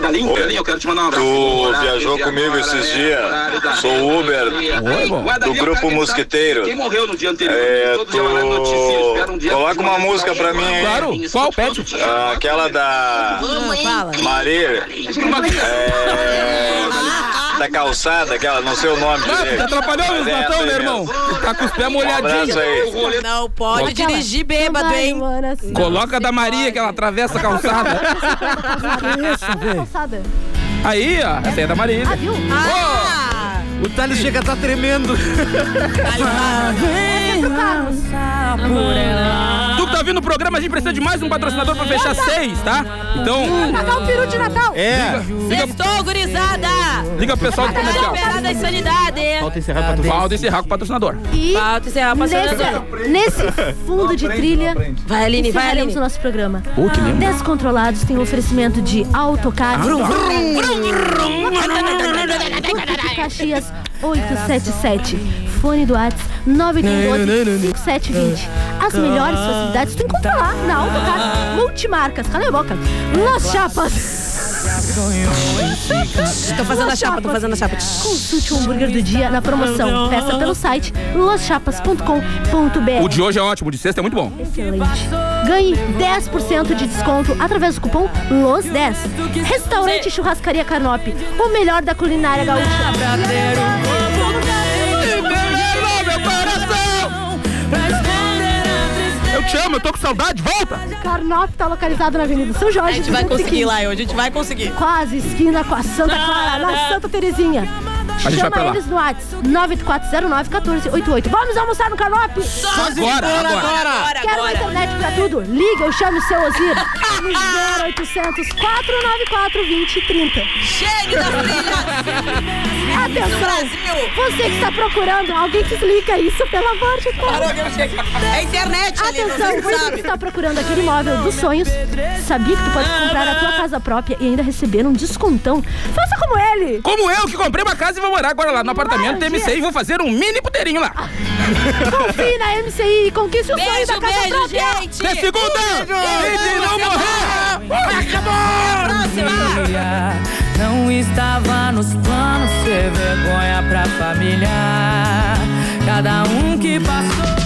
Dalinho, eu quero te mandar um abraço. Tu viajou comigo esses dias. Sou o Uber do grupo Mosquiteiro. Quem morreu no dia anterior? É, um tu dia- coloca uma música pra mim, hein? Claro, qual? Pede. Ah, Aquela da. Maria. É, da calçada, aquela, não sei o nome tu atrapalhou Mas os é latão, aí meu mesmo. irmão. Tá com os pés Um molhadinhos. aí. Não pode dirigir bêbado, hein? Coloca da Maria que ela atravessa a calçada. Calçada. Aí, ó. Essa aí é da Maria. Ah, viu? Ah! O Thales chega a tá tremendo. Que tá vindo o programa, a gente precisa de mais um patrocinador pra fechar seis, tá? Então, Pagar um peru de Natal. É. Sextou, gurizada! liga pro pessoal do comercial. Liberada a insanidade. Falta encerrar pra tu. Falta encerrar com o patrocinador. E Falta encerrar o patrocinador. nesse, nesse fundo de trilha, Vai, Aline, vai, encerraremos Aline. o nosso programa. Oh, que lindo. Descontrolados tem um oferecimento de autocar. Caxias 877. Fone do Whats 982 720. As melhores facilidades tu encontra lá na Autocar Multimarcas. Cala a boca. Las Chapas. Tô fazendo a chapa, tô fazendo a chapa. Consulte o hambúrguer do dia na promoção. Peça pelo site loschapas.com.br. O de hoje é ótimo, o de sexta é muito bom. Excelente. Ganhe 10% de desconto através do cupom LOS10. Restaurante Churrascaria Carnop, o melhor da culinária gaúcha. Te amo, eu tô com saudade, volta! Carnop tá localizado na Avenida São Jorge. A gente vai 215. conseguir lá hoje, a gente vai conseguir. Quase esquina com a Santa Clara, na Santa Terezinha. A gente vai pra Chama lá. eles no WhatsApp 9409-1488. Vamos almoçar no Canop? Agora, agora. Quer uma internet pra tudo? Liga ou chame o seu Ozir no 0800 494 2030. Chegue das trilhas! Atenção! Você que está procurando, alguém que explica isso, pelo amor de Deus. É internet, Aline, Atenção, você que sabe. está procurando aquele imóvel dos sonhos, sabia que tu pode comprar a tua casa própria e ainda receber um descontão? Faça como ele! Como eu que comprei uma casa e vou morar agora lá no apartamento TMC e vou fazer um mini puteirinho lá. Confie na MCI e conquiste o sonho Beijo, da casa beijo, própria! gente! É segunda! E não morrer! Próxima! Não estava nos planos ser vergonha pra família. Cada um que passou